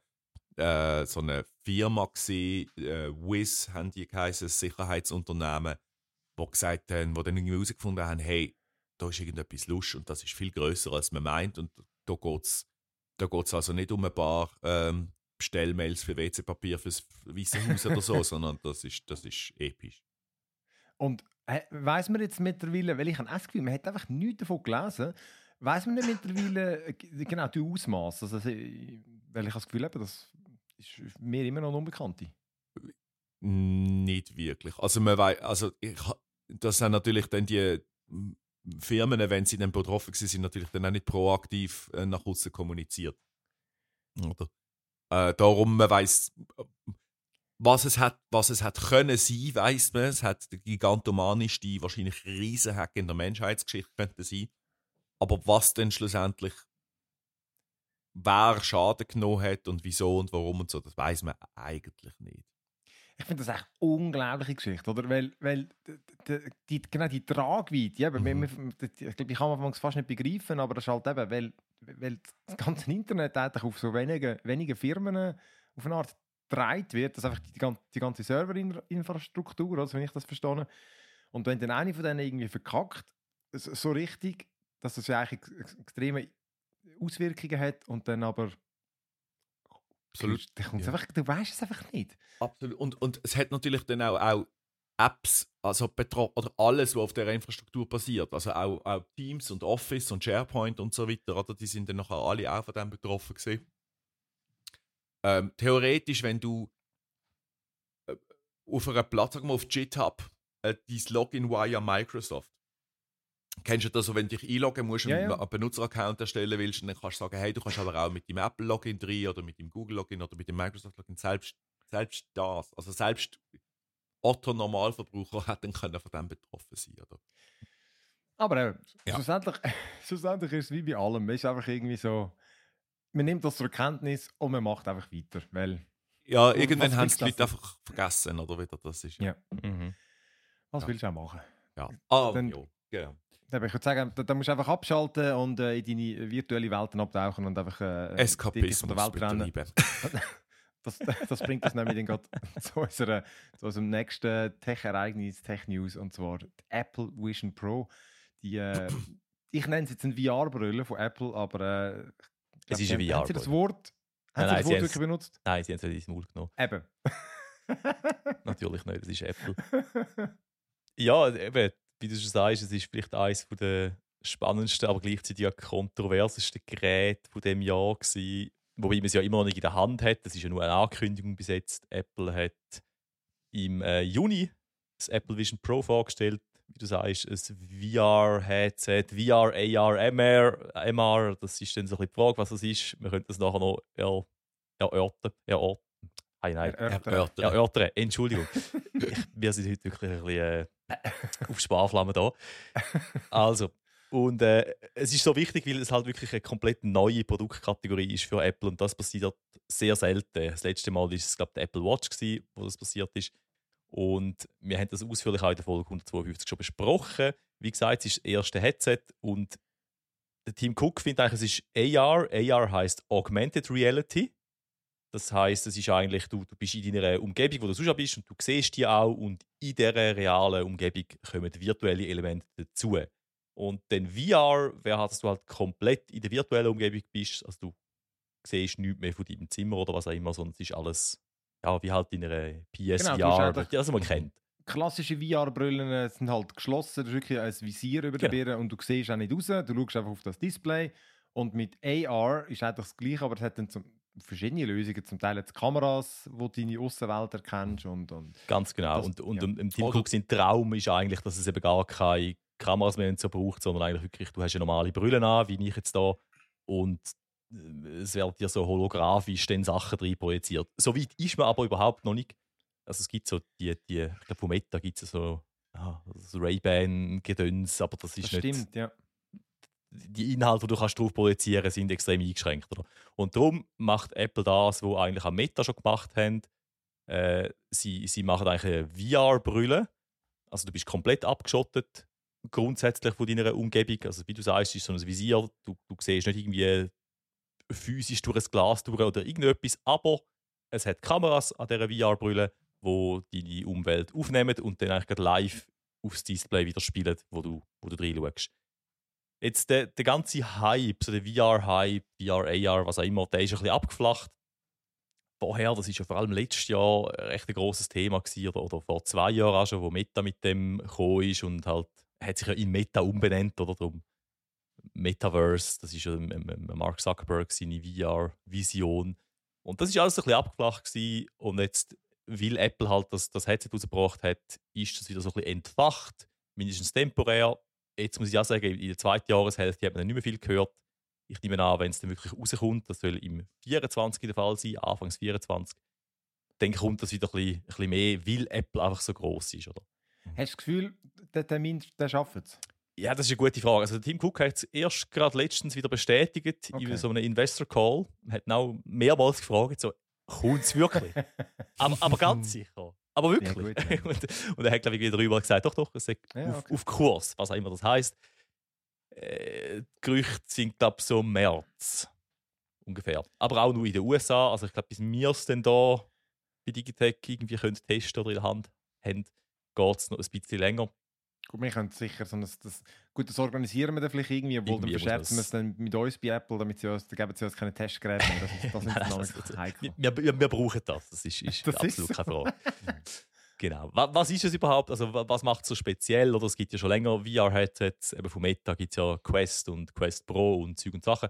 Speaker 4: äh, so eine Firma gewesen, äh, Wiz haben die geheißen, Sicherheitsunternehmen, wo gesagt haben, wo dann irgendwie herausgefunden haben, hey, da ist irgendetwas Lust und das ist viel größer als man meint und da geht es da geht's also nicht um ein paar ähm, Bestellmails für WC-Papier fürs Weiße Haus oder so, sondern das ist, das ist episch.
Speaker 3: Und äh, weiss man jetzt mittlerweile, weil ich habe das Gefühl, man hat einfach nichts davon gelesen, weiss man nicht mittlerweile äh, genau die Ausmaße. Also, weil ich das Gefühl habe, das ist mir immer noch eine Unbekannte.
Speaker 4: Nicht wirklich. Also man weiß, also ich, das sind natürlich dann die mm, Firmen, wenn sie dann betroffen waren, sind natürlich dann auch nicht proaktiv äh, nach außen kommuniziert. Oder? Äh, darum, man weiß, was es hat, was es hat können sein, weiß man. Es hat der gigantomanischste, wahrscheinlich Riesenhack in der Menschheitsgeschichte könnte sein. Aber was denn schlussendlich wer Schaden genommen hat und wieso und warum und so, das weiß man eigentlich nicht.
Speaker 3: Ich finde das echt eine unglaubliche Geschichte, oder? Weil, weil die, genau die Tragweite, eben,
Speaker 4: Mhm.
Speaker 3: ich glaube, ich kann Anfang fast nicht begreifen, aber das ist halt eben, weil, weil das ganze Internet eigentlich auf so wenige, wenige Firmen auf eine Art gedreht wird, dass einfach die, gan- die ganze Serverinfrastruktur, also wenn ich das verstehe, und wenn dann eine von denen irgendwie verkackt, so richtig, dass das ja eigentlich ex- extreme Auswirkungen hat und dann aber
Speaker 4: Absolut.
Speaker 3: dann
Speaker 4: Ja.
Speaker 3: einfach, du weißt es einfach nicht.
Speaker 4: Absolut. Und, und es hat natürlich dann auch, auch Apps, also betro oder alles, was auf der Infrastruktur passiert. Also auch, auch Teams und Office und SharePoint und so weiter, oder? Die sind dann nachher alle auch von dem betroffen gewesen. Ähm, theoretisch, wenn du äh, auf einer Plattform auf GitHub äh, dein Login via Microsoft Kennst du das, so, wenn du dich einloggen musst und
Speaker 3: Ja, ja.
Speaker 4: einen Benutzeraccount erstellen willst, dann kannst du sagen, hey, du kannst aber auch mit dem Apple-Login drin oder mit dem Google-Login oder mit dem Microsoft-Login selbst, selbst das, also selbst Otto Normalverbraucher hat dann können von dem betroffen sein, oder?
Speaker 3: Aber eben,
Speaker 4: Ja.
Speaker 3: schlussendlich, schlussendlich ist es wie bei allem. Es ist einfach irgendwie so, man nimmt das zur Kenntnis und man macht einfach weiter. Weil,
Speaker 4: Ja, irgendwann haben es die Leute einfach vergessen, oder wieder, das ist
Speaker 3: Ja.
Speaker 1: Mhm.
Speaker 3: was
Speaker 4: Ja.
Speaker 3: willst du auch machen?
Speaker 4: ja. Ah,
Speaker 3: Dann-
Speaker 4: ja, genau.
Speaker 3: Aber Ich würde sagen, da, da musst du einfach abschalten und äh, in deine virtuelle Welten abtauchen und einfach äh,
Speaker 4: Eskapismus
Speaker 3: von der Welt
Speaker 4: betreiben.
Speaker 3: Das, das bringt uns nämlich dann gerade zu, unserer, zu unserem nächsten Tech-Ereignis, Tech-News, und zwar die Apple Vision Pro. Die, äh, ich nenne es jetzt eine VR-Brille von Apple, aber äh,
Speaker 1: Es ist
Speaker 3: glaub,
Speaker 1: eine
Speaker 3: Haben Sie das. Wort, haben
Speaker 1: Nein,
Speaker 3: Sie
Speaker 1: nein,
Speaker 3: das Wort wirklich benutzt?
Speaker 1: Nein, sie haben es nicht ins Maul genommen.
Speaker 3: Eben.
Speaker 1: Natürlich nicht, das ist Apple. Ja, eben, wie du schon sagst, es ist vielleicht eines der spannendsten, aber gleichzeitig auch kontroversesten Geräte von dem Jahr gewesen. Wobei man es ja immer noch nicht in der Hand hat. Das ist ja nur eine Ankündigung bis jetzt. Apple hat im äh, Juni das Apple Vision Pro vorgestellt. Wie du sagst, ein VR-Headset, VR, AR, MR, MR. Das ist dann so ein bisschen die Frage, was das ist. Wir könnten das nachher noch er, erörtern. erörtern. Nein, nein.
Speaker 3: Erörtern.
Speaker 4: Erörtern.
Speaker 1: Entschuldigung. ich, wir sind heute wirklich ein bisschen äh, auf Sparflamme da. Also, und äh, es ist so wichtig, weil es halt wirklich eine komplett neue Produktkategorie ist für Apple und das passiert sehr selten. Das letzte Mal war es, glaube ich, der Apple Watch, gewesen, wo das passiert ist. Und wir haben das ausführlich auch in der Folge 152 schon besprochen. Wie gesagt, es ist das erste Headset und der Team Cook findet eigentlich, es ist AR. AR heißt Augmented Reality. Das heißt, es ist eigentlich, du, du bist in deiner Umgebung, wo du sonst bist, und du siehst die auch und in dieser realen Umgebung kommen virtuelle Elemente dazu. Und dann VR wäre halt, dass du halt komplett in der virtuellen Umgebung bist, also du siehst nichts mehr von deinem Zimmer oder was auch immer, sondern es ist alles ja, wie halt in einer PSVR,
Speaker 3: Genau,
Speaker 1: die also man kennt.
Speaker 3: Klassische VR-Brillen sind halt geschlossen, das ist wirklich ein Visier über der
Speaker 1: Genau.
Speaker 3: Birne und du siehst auch nicht raus, du schaust einfach auf das Display. Und mit AR ist eigentlich das gleiche, aber es hat dann zum, verschiedene Lösungen. Zum Teil jetzt Kameras, wo du deine Außenwelt erkennst und, und
Speaker 1: Ganz genau.
Speaker 3: Das-
Speaker 1: und und
Speaker 3: ja.
Speaker 1: im- im Tim Cook sein Traum ist eigentlich, dass es eben gar keine Kameras mehr so braucht, sondern eigentlich wirklich, du hast ja normale Brillen an, wie ich jetzt da, und äh, es werden dir so holographisch dann Sachen drin projiziert. So weit ist man aber überhaupt noch nicht. Also es gibt so die, die ich glaube von Meta gibt es so, ah, so Ray-Ban-Gedöns, aber das ist
Speaker 3: das
Speaker 1: nicht
Speaker 3: stimmt, ja.
Speaker 1: Die Inhalte, die du kannst drauf projizieren sind extrem eingeschränkt. Oder? Und darum macht Apple das, was eigentlich am Meta schon gemacht haben. Äh, sie, sie machen eigentlich eine VR-Brille. Also du bist komplett abgeschottet grundsätzlich von deiner Umgebung. Also wie du sagst, ist so ein Visier. Du, du siehst nicht irgendwie physisch durch ein Glas durch oder irgendetwas, aber es hat Kameras an dieser VR-Brille, wo deine Umwelt aufnehmen und dann eigentlich live aufs Display wieder spielen, wo du, wo du reinschaust. Jetzt der, der ganze Hype, so der VR-Hype, VR, AR, was auch immer, der ist ein bisschen abgeflacht. Vorher, das ist ja vor allem letztes Jahr recht ein grosses Thema gewesen, oder, oder vor zwei Jahren auch schon, wo Meta mit dem gekommen ist und halt, hat sich ja in Meta umbenannt, oder drum. Metaverse, das ist ja ähm, ähm, Mark Zuckerberg seine VR-Vision. Und das ist alles ein bisschen abgeflacht gewesen. und jetzt, weil Apple halt das, das Headset rausgebracht hat, ist das wieder so ein bisschen entfacht, mindestens temporär jetzt muss ich auch sagen, in der zweiten Jahreshälfte hat man nicht mehr viel gehört. Ich nehme an, wenn es dann wirklich rauskommt, das soll im 24 der Fall sein, Anfangs 24, dann kommt das wieder ein bisschen, ein bisschen mehr, weil Apple einfach so groß ist, oder?
Speaker 3: Hast du das Gefühl, der Termin, der schafft es?
Speaker 1: Ja, das ist eine gute Frage. Also Tim Cook hat es erst gerade letztens wieder bestätigt
Speaker 3: Okay.
Speaker 1: in so einem Investor Call. Er hat auch mehrmals gefragt, so, kommt es wirklich? aber, aber ganz sicher. Aber wirklich.
Speaker 3: Ja, gut, ja.
Speaker 1: und, er hat, glaube ich, wieder darüber gesagt, doch, doch, es ist
Speaker 3: Ja,
Speaker 1: auf,
Speaker 3: okay.
Speaker 1: auf Kurs, was auch immer das heisst. Äh, die Gerüchte sind, glaube ich, so März ungefähr. Aber auch nur in den USA. Also ich glaube, bis wir es dann da bei Digitech irgendwie können testen oder in der Hand haben, geht es noch ein bisschen länger.
Speaker 3: Gut, wir können sicher so ein, das, gut, das organisieren wir dann vielleicht irgendwie, obwohl dann
Speaker 1: Irgendwie muss
Speaker 3: verschärfen wir
Speaker 1: das-
Speaker 3: es dann mit uns bei Apple, damit sie uns, dann geben sie uns keine Testgeräte mehr. Das, ist- das dann nämlich heikel.
Speaker 1: wir, wir, wir brauchen das. Das ist, ist
Speaker 3: Das ist
Speaker 1: absolut
Speaker 3: so.
Speaker 1: keine Frage. genau. Was, was ist es überhaupt? Also, wa- was macht es so speziell? Oder es gibt ja schon länger VR-Headsets. Eben von Meta gibt es ja Quest und Quest Pro und Zeug und Sachen.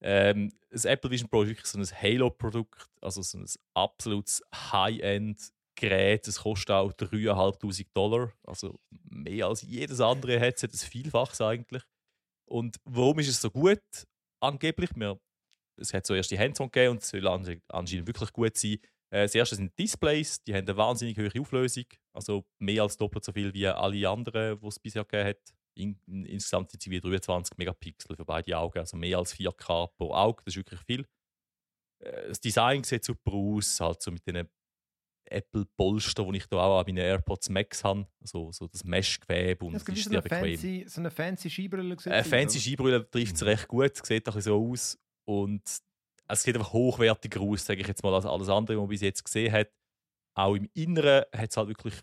Speaker 1: Ähm, das Apple Vision Pro ist wirklich so ein Halo-Produkt, also so ein absolutes High-End-Gerät. Es kostet auch 3'500 Dollar, also mehr als jedes andere Headset, das Vielfaches eigentlich. Und warum ist es so gut? Angeblich, wir, es hat so erst die Hands-on gegeben und es soll anscheinend wirklich gut sein. Äh, Das erste sind Displays, die haben eine wahnsinnig hohe Auflösung, also mehr als doppelt so viel wie alle anderen, die es bisher gegeben hat. In, in, insgesamt sind sie wie 23 Megapixel für beide Augen, also mehr als 4K pro Auge, das ist wirklich viel. Äh, Das Design sieht super aus, halt so mit den Apple-Polster, die ich da auch an meinen AirPods Max habe, so, so das Mesh-Gewebe und
Speaker 3: Es
Speaker 1: ist
Speaker 3: so eine fancy, so eine fancy Skibrille. gesehen,
Speaker 1: Eine fancy
Speaker 3: oder?
Speaker 1: Skibrille trifft es recht gut, sieht auch so aus. Und es sieht einfach hochwertiger aus, sage ich jetzt mal, als alles andere, was man bis jetzt gesehen hat. Auch im Inneren hat es halt wirklich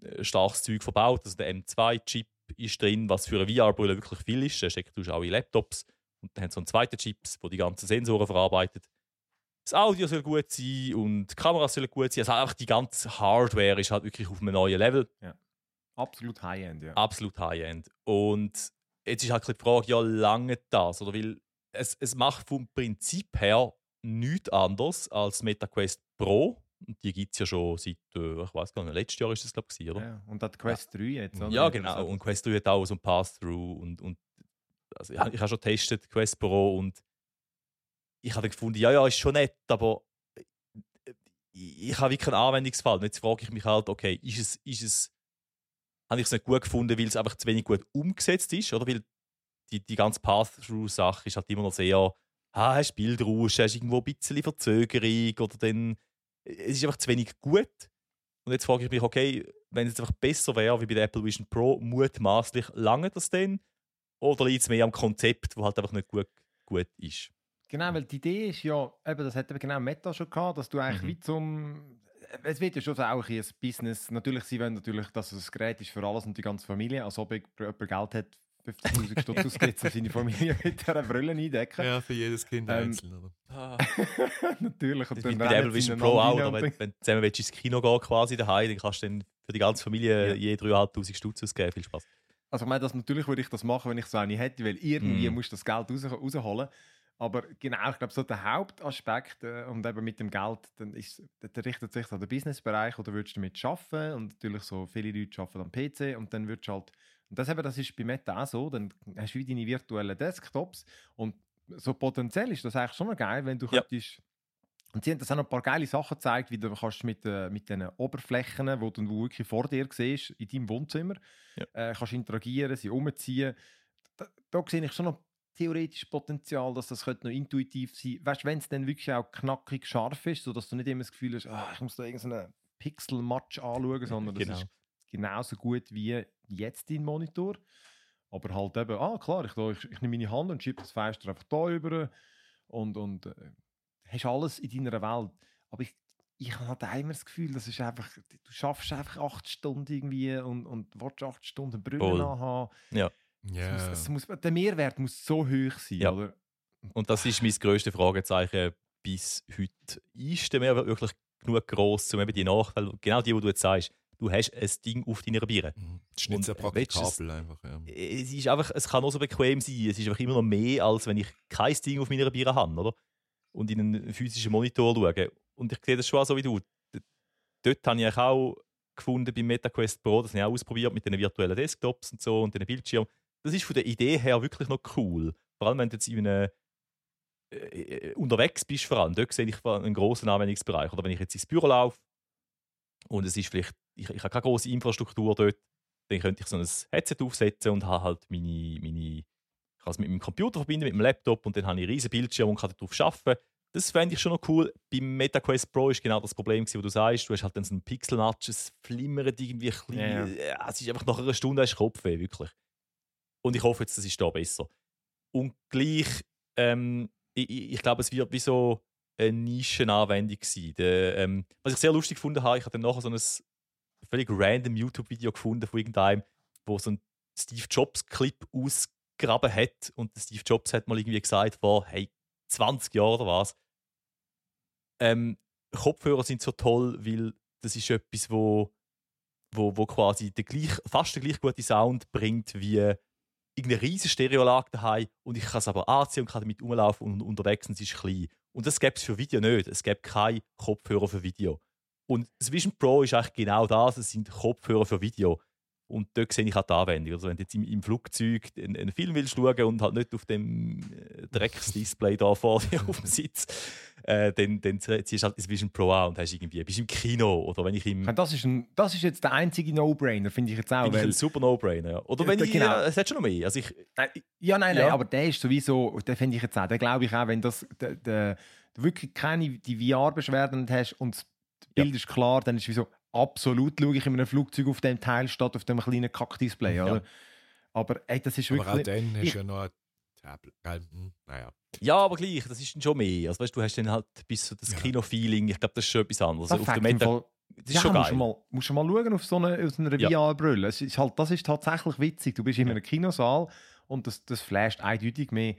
Speaker 1: äh, starkes Zeug verbaut. Also der M2-Chip ist drin, was für eine VR-Brille wirklich viel ist. Der steckt du auch in Laptops. Und dann haben sie so einen zweiten Chip, der die ganzen Sensoren verarbeitet. Das Audio soll gut sein und die Kamera soll gut sein. Also einfach die ganze Hardware ist halt wirklich auf einem neuen Level
Speaker 3: Absolut High-End, ja.
Speaker 1: absolut High-End. Und jetzt ist halt die Frage, ja, lange das? Oder weil es, es macht vom Prinzip her nichts anderes als MetaQuest Pro. Und die gibt es ja schon seit, äh, ich weiß gar nicht, letztes Jahr ist das, glaube ich, oder?
Speaker 3: ja. Und die Quest 3 jetzt, oder?
Speaker 1: Ja, genau. Und Quest 3 hat auch so ein Pass-Through. Und, und also ich, hab- ich habe schon getestet, Quest Pro, und ich habe gefunden, ja, ja, ist schon nett, aber ich, ich habe wirklich einen Anwendungsfall. Und jetzt frage ich mich halt, okay, ist es, ist es, habe ich es nicht gut gefunden, weil es einfach zu wenig gut umgesetzt ist, oder? Weil die, die ganze Pass-Through-Sache ist halt immer noch sehr, ah, hast Bildrausch, hast irgendwo ein bisschen Verzögerung oder dann, es ist einfach zu wenig gut. Und jetzt frage ich mich, okay, wenn es einfach besser wäre wie bei der Apple Vision Pro, mutmaßlich lange das denn? Oder liegt es mehr am Konzept, wo halt einfach nicht gut, gut ist?
Speaker 3: Genau, weil die Idee ist ja, eben, das hat eben genau Meta schon gehabt, dass du eigentlich
Speaker 1: Mhm.
Speaker 3: wie zum. Es wird ja schon so auch ein Business. Natürlich, sie wollen natürlich, dass es ein Gerät ist für alles und die ganze Familie. Als ob jemand Geld hat, 50.000 Stutz ausgibt, um seine Familie mit dieser Brille eindecken.
Speaker 4: Ja, für jedes Kind
Speaker 3: Ähm,
Speaker 4: einzeln. Oder?
Speaker 3: Natürlich.
Speaker 1: Das
Speaker 3: Und dann
Speaker 1: bei der Apple Vision Pro auch, oder wenn, wenn du zusammen willst ins Kino gehen quasi daheim, dann kannst du dann für die ganze Familie
Speaker 3: Ja.
Speaker 1: je 3'500 Stutz ausgeben. Viel Spaß.
Speaker 3: Also ich meine, das, natürlich würde ich das machen, wenn ich es auch nicht hätte, weil irgendwie
Speaker 1: Mm.
Speaker 3: musst du das Geld raus, rausholen. Aber genau, ich glaube, so der Hauptaspekt äh, und eben mit dem Geld, dann ist, der richtet sich an den Businessbereich oder würdest du damit arbeiten und natürlich so viele Leute arbeiten am PC und dann würdest du halt, und das, eben, das ist bei Meta auch so, dann hast du wie deine virtuellen Desktops und so potenziell ist das eigentlich schon noch geil, wenn du
Speaker 1: Ja.
Speaker 3: könntest und sie haben das auch noch ein paar geile Sachen gezeigt, wie du kannst mit, äh, mit den Oberflächen, wo du wirklich vor dir siehst, in deinem Wohnzimmer,
Speaker 1: Ja.
Speaker 3: äh, kannst interagieren, sie umziehen. Da, da sehe ich schon noch theoretisch Potenzial, dass das könnte noch intuitiv sein Weißt wenn es dann wirklich auch knackig scharf ist, sodass du nicht immer das Gefühl hast, ah, ich muss da irgendeinen Pixel-Match anschauen, sondern das
Speaker 1: Genau.
Speaker 3: ist genauso gut wie jetzt dein Monitor. Aber halt eben, ah klar, ich, ich, ich nehme meine Hand und schiebe das Fenster einfach da über und, und äh, hast alles in deiner Welt. Aber ich, ich habe halt immer das Gefühl, das ist einfach, du schaffst einfach acht Stunden irgendwie und, und willst acht Stunden Brille
Speaker 1: Voll.
Speaker 3: anhaben.
Speaker 4: Ja.
Speaker 3: Es muss, es muss, der Mehrwert muss so hoch sein,
Speaker 1: Ja.
Speaker 3: oder?
Speaker 1: Und das ist mein grösstes Fragezeichen bis heute. Ist der Mehrwert wirklich genug gross, um eben die Nachteile, genau die, die du jetzt sagst, du hast ein Ding auf deiner Birne.
Speaker 4: Mhm. Das ist nicht sehr praktikabel einfach. Ja.
Speaker 1: Es, ist einfach, es kann auch so bequem sein, es ist einfach immer noch mehr, als wenn ich kein Ding auf meiner Birne habe, oder? Und in einen physischen Monitor schaue. Und ich sehe das schon auch so wie du. Dort habe ich auch gefunden beim MetaQuest Pro, das habe ich auch ausprobiert mit den virtuellen Desktops und so und den Bildschirmen. Das ist von der Idee her wirklich noch cool. Vor allem, wenn du jetzt in einem äh, unterwegs bist, vor allem, dort sehe ich einen grossen Anwendungsbereich. Oder wenn ich jetzt ins Büro laufe und es ist vielleicht, ich, ich habe keine große Infrastruktur dort, dann könnte ich so ein Headset aufsetzen und habe halt meine, meine ich kann es mit meinem Computer verbinden, mit dem Laptop und dann habe ich einen riesen Bildschirm und kann darauf arbeiten. Das fände ich schon noch cool. Beim MetaQuest Pro ist genau das Problem, gewesen, wo du sagst, du hast halt dann so einen Pixel-Notch, es flimmert irgendwie ein bisschen.
Speaker 3: Ja,
Speaker 1: Ja, es ist einfach nach einer Stunde hast Kopfweh, wirklich. Und ich hoffe jetzt, das ist da besser. Und gleich, ähm, ich, ich, glaube, es wird wie so eine Nischenanwendung sein. Der, ähm, was ich sehr lustig gefunden habe, ich habe dann nachher so ein völlig random YouTube-Video gefunden von irgendeinem, wo so ein Steve Jobs-Clip ausgegraben hat und Steve Jobs hat mal irgendwie gesagt, vor hey, 20 Jahren oder was, ähm, Kopfhörer sind so toll, weil das ist etwas, wo, wo, wo quasi den gleich, fast den gleich guten Sound bringt wie irgendeine riesige Stereoanlage daheim und ich kann es aber anziehen und kann damit rumlaufen und unterwegs und es ist klein. Und das gäbe es für Video nicht. Es gäbe keine Kopfhörer für Video. Und das Vision Pro ist eigentlich genau das, es sind Kopfhörer für Video. Und dort sehe ich auch die Anwendung. Also wenn du jetzt im, im Flugzeug einen, einen Film willst schauen und halt nicht auf dem äh, Drecksdisplay da vor dir auf dem Sitz, äh, dann, dann ziehst du halt das Vision Pro an und hast irgendwie, bist im Kino oder wenn ich im...
Speaker 3: Das ist, ein, das ist jetzt der einzige No-Brainer, finde ich jetzt auch.
Speaker 1: Finde ich ein super No-Brainer. Ja. Oder
Speaker 3: Ja,
Speaker 1: wenn ich,
Speaker 3: genau.
Speaker 1: ja, es hat schon noch mehr. Also ich,
Speaker 3: Nein, ja, nein, nein,
Speaker 1: Ja.
Speaker 3: aber der ist sowieso, den finde ich jetzt auch, den glaube ich auch, wenn das, der, der, du wirklich keine die VR-Beschwerden hast und das
Speaker 1: Ja.
Speaker 3: Bild ist klar, dann ist es wie so, absolut schaue ich in einem Flugzeug auf dem Teil statt auf dem kleinen Kack-Display,
Speaker 1: Ja.
Speaker 3: oder? Aber ey, das ist
Speaker 4: Aber auch
Speaker 3: wirklich...
Speaker 4: dann hast
Speaker 3: ich-
Speaker 4: du ja noch ein Tablet. Hm, Naja.
Speaker 1: ja, aber gleich, das ist dann schon mehr. Also weißt du, hast dann halt bis so das
Speaker 4: Ja.
Speaker 1: Kino-Feeling. Ich glaube, das ist schon etwas anderes.
Speaker 3: das
Speaker 1: auf
Speaker 3: im
Speaker 1: Meta,
Speaker 3: Fall-
Speaker 1: das ist
Speaker 3: ja,
Speaker 1: schon
Speaker 3: musst
Speaker 1: geil.
Speaker 3: du mal, musst du mal schauen auf so eine, auf so einer
Speaker 1: Ja.
Speaker 3: VR-Brille. Ist halt, das ist tatsächlich witzig. Du bist in
Speaker 1: Ja.
Speaker 3: einem Kinosaal und das, das flasht eindeutig mehr.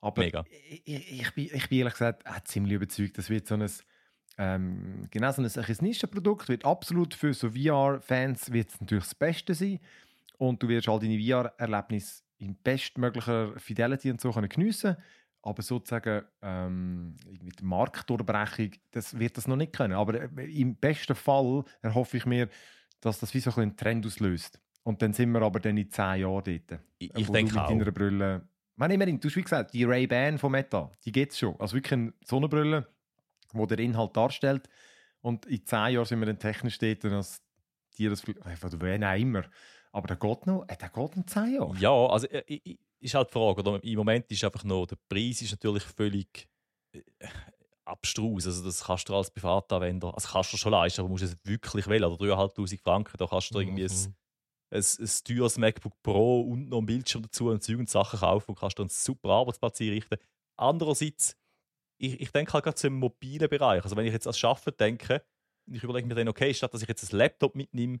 Speaker 3: Aber
Speaker 1: Mega.
Speaker 3: Ich, ich, ich, bin, ich bin ehrlich gesagt auch ziemlich überzeugt, das wird so ein, ähm, genau so ein, ein Nischenprodukt, wird absolut für so VR-Fans wird es natürlich das Beste sein und du wirst all deine VR-Erlebnisse in bestmöglicher Fidelity und so können geniessen aber sozusagen ähm, mit der Marktdurchbrechung, das wird das noch nicht können. Aber äh, im besten Fall erhoffe ich mir, dass das wie so ein einen Trend auslöst. Und dann sind wir aber dann in zehn Jahren dort.
Speaker 1: Ich, ich denke
Speaker 3: mit
Speaker 1: auch.
Speaker 3: deiner Brille. Meine, immerhin, du hast wie gesagt, die Ray-Ban von Meta, die gibt es schon. Also wirklich eine Sonnenbrille, die den Inhalt darstellt. Und in zehn Jahren sind wir dann technisch dort, dass die das einfach oder wen auch immer. Aber der geht noch, äh, der geht noch zehn Jahre.
Speaker 1: Ja, also äh, ich- ist halt die Frage. Oder? Im Moment ist einfach noch, der Preis ist natürlich völlig äh, abstrus. Also das kannst du als Privatanwender, also kannst du schon leisten, aber musst es wirklich wählen. Oder 3'500 Franken, da kannst du irgendwie ein,
Speaker 4: Mhm.
Speaker 1: ein, ein teures MacBook Pro und noch einen Bildschirm dazu und Zeug und Sachen kaufen und kannst dann einen super Arbeitsplatz einrichten. Andererseits, ich, ich denke halt gerade zum mobilen Bereich. Also wenn ich jetzt ans Schaffen denke, und ich überlege mir dann, okay, statt dass ich jetzt ein Laptop mitnehme,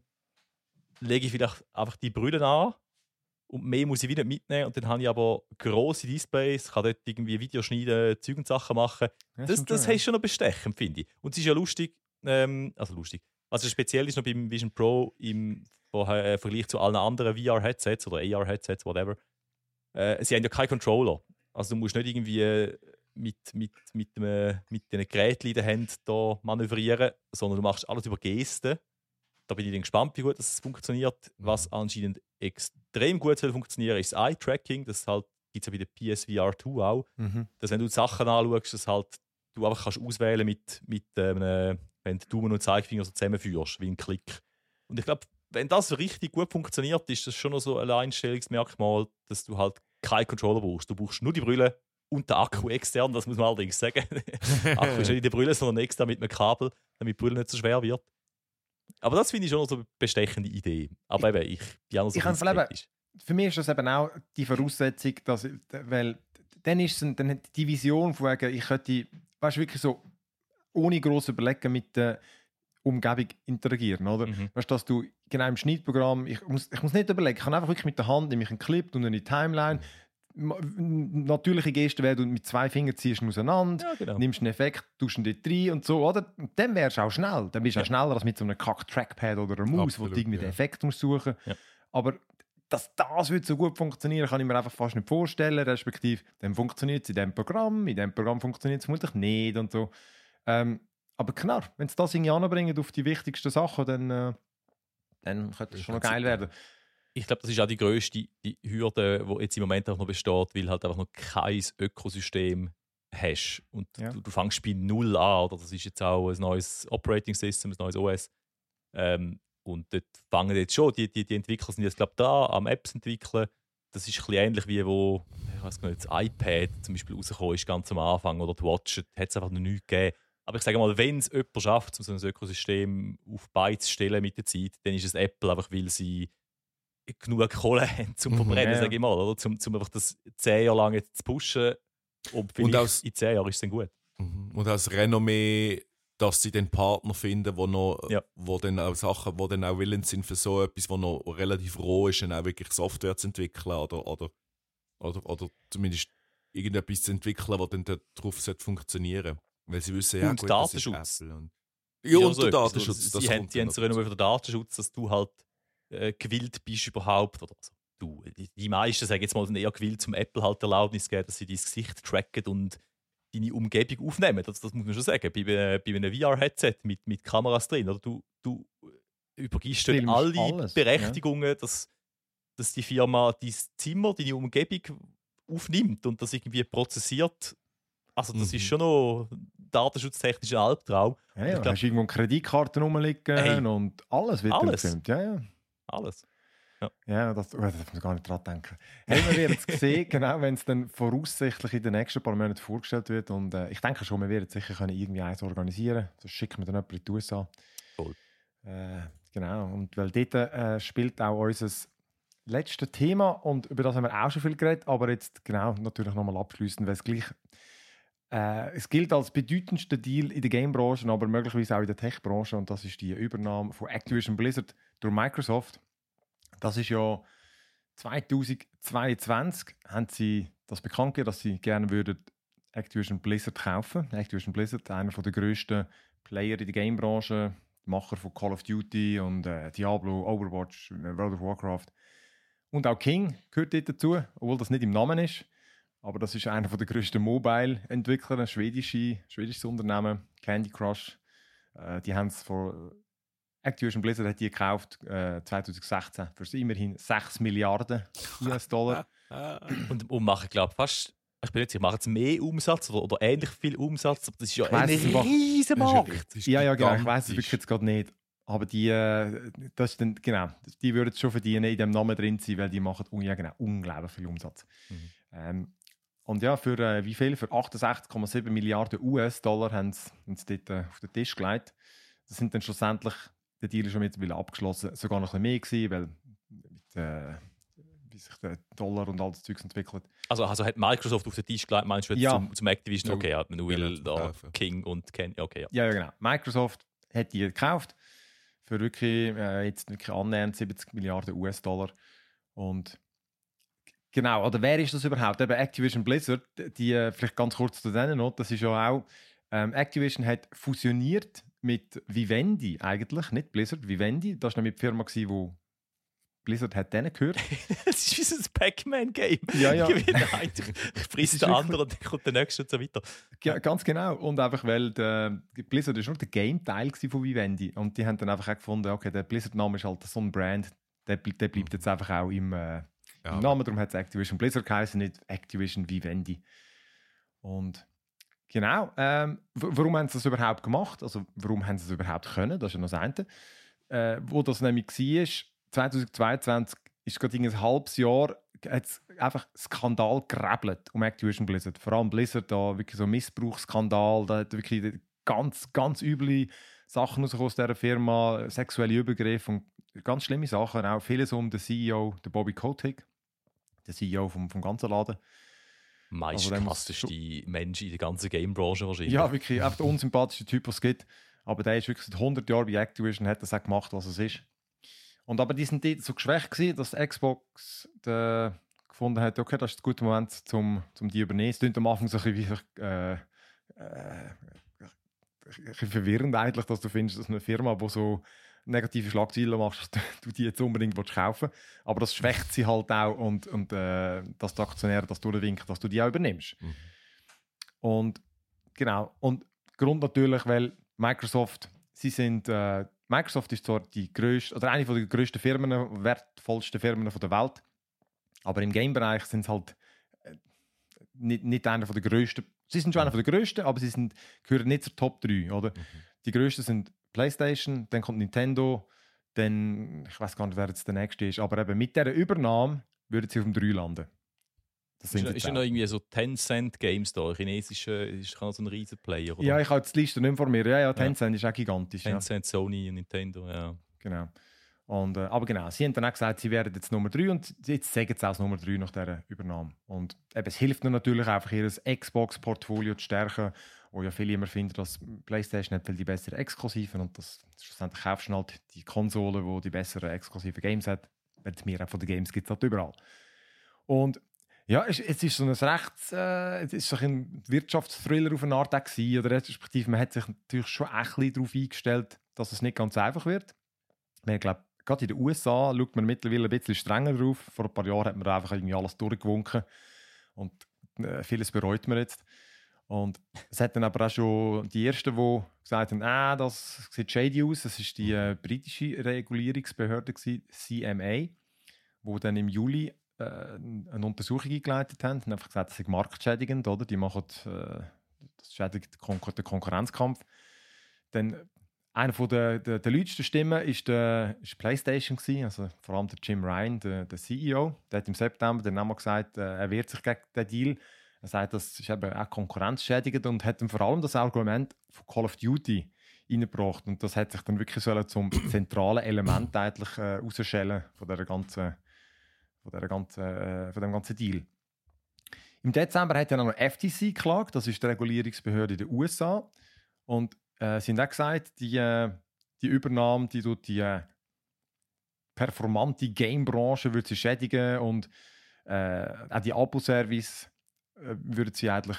Speaker 1: lege ich vielleicht einfach die Brille an und mehr muss ich wieder mitnehmen und dann habe ich aber grosse Displays, kann dort irgendwie Videos schneiden, Zeug und Sachen machen. Das, das
Speaker 3: schon,
Speaker 1: heißt schon noch bestechend, finde ich. Und es ist ja lustig, ähm, also lustig. Also speziell ist noch beim Vision Pro im äh, Vergleich zu allen anderen VR-Headsets oder AR-Headsets, whatever. Äh, sie haben ja keinen Controller. Also du musst nicht irgendwie mit, mit, mit, dem, mit den Geräten in der Hand da manövrieren, sondern du machst alles über Gesten. Da bin ich dann gespannt, wie gut das funktioniert. Was anscheinend extrem gut soll funktionieren, ist das Eye-Tracking. Das halt, gibt es ja bei der PSVR 2 auch.
Speaker 3: Mhm.
Speaker 1: Dass wenn du die Sachen anschaust, dass halt du einfach kannst auswählen mit, mit ähm, wenn du Daumen und Zeigefinger so zusammenführst, wie ein Klick. Und ich glaube, wenn das richtig gut funktioniert, ist das schon noch so ein Alleinstellungsmerkmal, dass du halt keinen Controller brauchst. Du brauchst nur die Brille und den Akku extern, das muss man allerdings sagen. Akku ist nicht in der Brille, sondern extern mit einem Kabel, damit die Brille nicht so schwer wird. Aber das finde ich schon noch so eine bestechende Idee. Aber eben, ich bin auch so
Speaker 3: Ich
Speaker 1: ein.
Speaker 3: Für mich ist das eben auch die Voraussetzung, dass, weil dann ist es dann hat die Vision von wegen, ich könnte, weißt du, wirklich so ohne groß überlegen mit der Umgebung interagieren, oder?
Speaker 1: Mhm.
Speaker 3: Weißt du, dass du genau im Schnittprogramm, ich muss, ich muss nicht überlegen, ich kann einfach wirklich mit der Hand, nehme ich einen Clip und eine Timeline. Natürliche Geste wäre, du mit zwei Fingern ziehst ihn auseinander,
Speaker 1: Ja, genau.
Speaker 3: nimmst einen Effekt, tust ihn dort rein und so, oder? Und dann wärst du auch schnell. Dann bist du auch schneller als mit so einem Kack-Trackpad oder einer Maus, wo
Speaker 4: Absolut,
Speaker 3: du irgendwie den
Speaker 4: ja.
Speaker 3: Effekt musst suchen
Speaker 1: Ja.
Speaker 3: Aber dass das wird so gut funktionieren, kann ich mir einfach fast nicht vorstellen. Respektive, dann funktioniert es in diesem Programm, in diesem Programm funktioniert es vermutlich nicht und so. Ähm, aber klar, wenn sie das irgendwie anbringen auf die wichtigsten Sachen, dann, äh, dann könnte es schon noch geil werden.
Speaker 1: Ich glaube, das ist auch die grösste die Hürde, die jetzt im Moment auch noch besteht, weil halt einfach noch kein Ökosystem hast. Und
Speaker 3: Ja.
Speaker 1: du, du fängst bei Null an, oder? Das ist jetzt auch ein neues Operating System, ein neues OS. Ähm, und dort fangen jetzt schon, die, die, die Entwickler sind jetzt, glaube ich, da am Apps entwickeln. Das ist ein bisschen ähnlich wie wo, ich weiß nicht, das iPad zum Beispiel rausgekommen ist, ganz am Anfang, oder die Watch, hat es einfach noch nichts gegeben. Aber ich sage mal, wenn es jemand schafft, um so ein Ökosystem auf Beine zu stellen mit der Zeit, dann ist es Apple, einfach weil sie genug Kohle haben zum
Speaker 4: Mhm,
Speaker 1: Verbrennen,
Speaker 3: ja,
Speaker 1: sage ich mal, oder? Zum, zum einfach das zehn Jahre lang jetzt zu pushen. Und vielleicht
Speaker 4: aus-
Speaker 1: in zehn Jahren ist es dann gut.
Speaker 4: Mhm. Und als Renommee, dass sie den Partner finden, wo noch,
Speaker 1: Ja.
Speaker 4: wo dann auch Sachen, wo dann auch willens sind für so etwas, wo noch relativ roh ist, und auch wirklich Software zu entwickeln oder, oder, oder, oder zumindest irgendetwas zu entwickeln, was dann darauf sollte funktionieren Weil sie wissen, ja
Speaker 1: Und
Speaker 4: gut, das ist
Speaker 1: Datenschutz.
Speaker 4: Apple. Und, ja, und
Speaker 1: so
Speaker 4: der? Datenschutz. das
Speaker 1: Sie haben,
Speaker 4: kommt
Speaker 1: sie haben
Speaker 4: dazu.
Speaker 1: für den Datenschutz, dass du halt äh, gewillt bist überhaupt. Oder also, du, die, meisten sagen jetzt mal, sind eher gewillt, zum Apple halt die Erlaubnis zu geben, dass sie dein Gesicht tracken und deine Umgebung aufnehmen. Das, das muss man schon sagen. Bei, äh, bei einem VR-Headset mit, mit Kameras drin, oder? Du, du übergibst dort alle
Speaker 3: alles,
Speaker 1: Berechtigungen, dass, dass die Firma dein Zimmer, deine Umgebung aufnimmt und das irgendwie prozessiert. Also das
Speaker 4: Mhm.
Speaker 1: ist schon noch datenschutztechnisch ein Albtraum.
Speaker 3: Ja,
Speaker 1: Ich
Speaker 3: ja,
Speaker 1: glaub-
Speaker 3: hast irgendwo eine Kreditkarte rumliegen
Speaker 1: Hey.
Speaker 3: und alles wird
Speaker 1: Alles.
Speaker 3: gefilmt. Ja, ja.
Speaker 1: Alles.
Speaker 3: Ja, das, oh, da darf man gar nicht dran denken. Hey, wir werden es sehen, genau, wenn es dann voraussichtlich in den nächsten paar Monaten vorgestellt wird. Und äh, ich denke schon, wir werden sicher können irgendwie eins organisieren. Das schicken wir dann jemanden in die USA.
Speaker 1: Voll.
Speaker 3: Äh, genau, und weil dort äh, spielt auch unser letztes Thema und über das haben wir auch schon viel geredet, aber jetzt genau natürlich nochmal abschließend, weil es gleich äh, es gilt als bedeutendster Deal in der Game-Branche, aber möglicherweise auch in der Tech-Branche und das ist die Übernahme von Activision Blizzard durch Microsoft. Das ist ja 2022 haben sie das bekannt gegeben, dass sie gerne würden Activision Blizzard kaufen. Activision Blizzard, einer der grössten Player in der Game-Branche, Macher von Call of Duty und äh, Diablo, Overwatch, äh, World of Warcraft. Und auch King gehört dort dazu, obwohl das nicht im Namen ist. Aber das ist einer der grössten Mobile-Entwickler, ein schwedische, schwedisches Unternehmen, Candy Crush. Äh, die haben es vor Activision Blizzard hat die gekauft äh, 2016 für immerhin 6 Milliarden US-Dollar.
Speaker 1: Und, und machen, glaube ich, fast, ich bin nicht sicher, machen jetzt mehr Umsatz oder, oder ähnlich viel Umsatz. Aber das ist ja
Speaker 3: Ich
Speaker 1: ein riesen Markt.
Speaker 3: ja, ja, genau. Ich weiß es wirklich jetzt gerade nicht. Aber die, äh, das ist dann, genau, die würden es schon verdienen, in dem Namen drin sein, weil die machen ja, genau, unglaublich viel Umsatz.
Speaker 1: Mhm.
Speaker 3: Ähm, und ja, für äh, wie viel? Für 68,7 Milliarden US-Dollar haben sie, sie dort äh, auf den Tisch gelegt. Das sind dann schlussendlich, der Deal ist schon mittlerweile abgeschlossen, sogar noch ein bisschen mehr gewesen, weil mit, äh, wie sich der Dollar und all das Zeugs entwickelt.
Speaker 1: Also, also hat Microsoft auf den Tisch gelegt, meinst du jetzt
Speaker 3: Ja.
Speaker 1: zum, zum Activision? Okay, ja, weil
Speaker 4: genau, zum
Speaker 1: da. King und Ken, okay, ja.
Speaker 3: Ja, ja, genau. Microsoft hat die gekauft für wirklich, äh, jetzt wirklich annähernd 70 Milliarden US-Dollar. Und genau, oder wer ist das überhaupt? Eben Activision Blizzard, die, äh, vielleicht ganz kurz zu denen noch, das ist ja auch, ähm, Activision hat fusioniert mit Vivendi eigentlich, nicht Blizzard, Vivendi. Das war nämlich die Firma, die Blizzard hat denen gehört.
Speaker 1: Es ist wie so ein Pac-Man-Game.
Speaker 3: Ja, ja.
Speaker 1: Ich frisst den anderen und dann kommt der nächste und so weiter.
Speaker 3: Ja, ganz genau. Und einfach, weil der, Blizzard ist nur der Game-Teil gewesen von Vivendi. Und die haben dann einfach auch gefunden, okay, der Blizzard-Name ist halt so ein Brand, der, der bleibt jetzt einfach auch im, äh,
Speaker 4: Ja,
Speaker 3: Namen. Darum hat es Activision Blizzard geheißen, nicht Activision Vivendi. Und genau, ähm, warum haben sie das überhaupt gemacht? Also, warum haben sie es überhaupt können? Das ist ja noch das eine. Äh, wo das nämlich war, 2022 ist gerade ein halbes Jahr hat's einfach Skandal gerebelt um Activision Blizzard. Vor allem Blizzard, da wirklich so ein Missbrauchsskandal, da hat wirklich ganz, ganz üble Sachen aus dieser Firma, sexuelle Übergriffe und ganz schlimme Sachen. Auch vieles um den CEO, den Bobby Kotick, der CEO vom, vom ganzen Laden.
Speaker 1: Meist
Speaker 3: Also
Speaker 1: Mensch in der ganzen Game-Branche wahrscheinlich.
Speaker 3: Ja, wirklich, einfach der unsympathischste Typ, was es gibt. Aber der ist wirklich seit 100 Jahren bei Activision, hat das auch gemacht, was es ist. Und aber die sind dort so geschwächt gewesen, dass Xbox der gefunden hat, okay, das ist ein guter Moment, um zum die übernehmen. Es klingt am Anfang so ein bisschen, wie, äh, äh, ein bisschen verwirrend eigentlich, dass du findest, dass eine Firma, die so negative Schlagzeilen macht, dass du die jetzt unbedingt willst kaufen Aber das schwächt sie halt auch und, und äh, dass die Aktionäre das durchwinken, dass du die auch übernimmst.
Speaker 4: Mhm.
Speaker 3: Und genau. Und Grund natürlich, weil Microsoft, sie sind, äh, Microsoft ist zwar die größte oder eine von der größten Firmen, wertvollsten Firmen von der Welt, aber im Game-Bereich sind sie halt äh, nicht, nicht einer von der größten. Sie sind schon einer von der größten, aber sie sind, gehören nicht zur Top 3, oder? Die größten sind PlayStation, dann kommt Nintendo, dann, ich weiß gar nicht, wer jetzt der nächste ist, aber eben mit dieser Übernahme würden sie auf dem 3 landen. Das
Speaker 1: Ist,
Speaker 3: sind
Speaker 1: ja- ist ja noch irgendwie so Tencent Games da, chinesischer, ist so ein riesen Player. Oder?
Speaker 3: Ja, ich habe jetzt die Liste nicht vor mir. Ja, ja, Tencent ist auch gigantisch. Ja.
Speaker 1: Tencent, Sony, Nintendo, ja.
Speaker 3: Genau. Und, äh, aber genau, sie haben dann auch gesagt, sie werden jetzt Nummer 3 und jetzt sagen sie auch als Nummer 3 nach dieser Übernahme. Und eben, es hilft ihnen natürlich einfach, ihr Xbox-Portfolio zu stärken, wo ja viele immer finden, dass PlayStation hat die besseren Exklusiven und das schlussendlich kaufst du halt die Konsole, die die besseren exklusiven Games hat. Weil es mehr von den Games gibt halt überall. Und ja, es, es ist so ein Rechts, äh, es ist so ein Wirtschaftsthriller auf eine Art gewesen, oder respektive man hat sich natürlich schon ein bisschen darauf eingestellt, dass es nicht ganz einfach wird. Ich glaube, gerade in den USA schaut man mittlerweile ein bisschen strenger drauf. Vor ein paar Jahren hat man einfach irgendwie alles durchgewunken und äh, vieles bereut man jetzt. Und es hat dann aber auch schon die ersten, die gesagt haben, ah, das sieht shady aus. Das ist die äh, britische Regulierungsbehörde gewesen, CMA, wo dann im Juli äh, eine Untersuchung eingeleitet haben und einfach gesagt, das ist marktschädigend, oder? Die machen, äh, das schädigt den Konkur den Konkurrenzkampf. Dann einer der, der, der lautsten Stimmen ist, der, ist PlayStation gewesen, also vor allem der Jim Ryan, der, der CEO. Der hat im September dann einmal gesagt, äh, er wehrt sich gegen den Deal. Er sagt, das ist eben auch konkurrenzschädigend und hat dann vor allem das Argument von Call of Duty reingebracht. Und das hat sich dann wirklich sollen zum zentralen Element eigentlich äh, rausschälen von der ganzen, von ganzen, äh, von dem ganzen Deal. Im Dezember hat dann auch noch FTC geklagt, das ist die Regulierungsbehörde in den USA. Und äh, sie haben auch gesagt, die, äh, die Übernahme, die tut die äh, performante Game-Branche würde sie schädigen und äh, auch die Abo-Service äh, würde sie eigentlich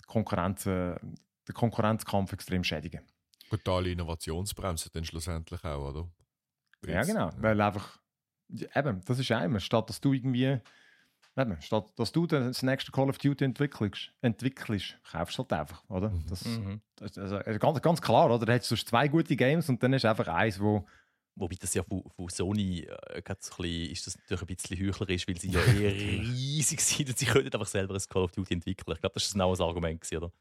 Speaker 3: die Konkurrenz, äh, den Konkurrenzkampf extrem schädigen.
Speaker 4: Totale Innovationsbremse dann schlussendlich auch, oder?
Speaker 3: Ja, genau. Weil einfach, ja, eben, das ist einmal, statt dass du irgendwie, eben, statt dass du das nächste Call of Duty entwickelst, entwickelst kaufst du halt einfach, oder?
Speaker 4: Mhm.
Speaker 3: Das,
Speaker 1: Mhm.
Speaker 3: das, also, also ganz, ganz klar, oder? Da hättest du zwei gute Games und dann ist einfach eins, wo
Speaker 1: Wobei das ja von, von Sony äh, bisschen, ist das natürlich ein bisschen heuchlerisch, weil sie ja eher riesig sind und sie können einfach selber ein Call of Duty entwickeln. Ich glaube, das ist genau ein Argument, gewesen, oder?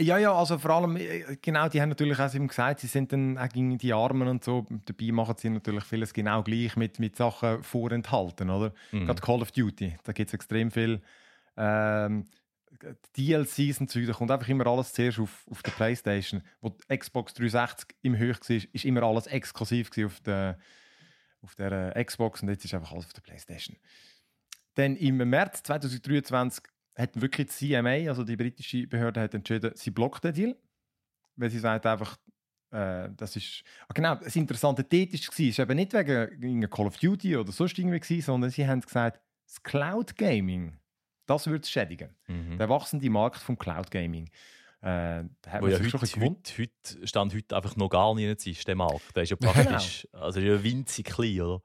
Speaker 3: Ja, ja, also vor allem, äh, genau, die haben natürlich auch eben gesagt, sie sind dann auch gegen die Armen und so. Dabei machen sie natürlich vieles genau gleich mit, mit Sachen vorenthalten, oder?
Speaker 1: Mhm.
Speaker 3: Gerade Call of Duty, da gibt es extrem viel ähm, DLCs und so, da kommt einfach immer alles zuerst auf, auf der Playstation. Wo die Xbox 360 im Höch war, ist immer alles exklusiv auf der, auf der äh, Xbox und jetzt ist einfach alles auf der Playstation. Dann im März 2023 hat wirklich die CMA, also die britische Behörde, hat entschieden, sie blockt den Deal. Weil sie sagt einfach, äh, das ist. Ah, genau, das Interessante dort war, ist eben nicht wegen Call of Duty oder sonst irgendwie, sondern sie haben gesagt, das Cloud Gaming, das würde es schädigen.
Speaker 1: Mhm.
Speaker 3: Der wachsende Markt vom Cloud Gaming. Äh, da hat
Speaker 1: Wo
Speaker 3: man
Speaker 1: ja heute, heute, heute, Stand heute einfach noch gar nicht ist, der Markt. Der ist ja
Speaker 3: Genau.
Speaker 1: praktisch, also der ist ja winzig klein, oder?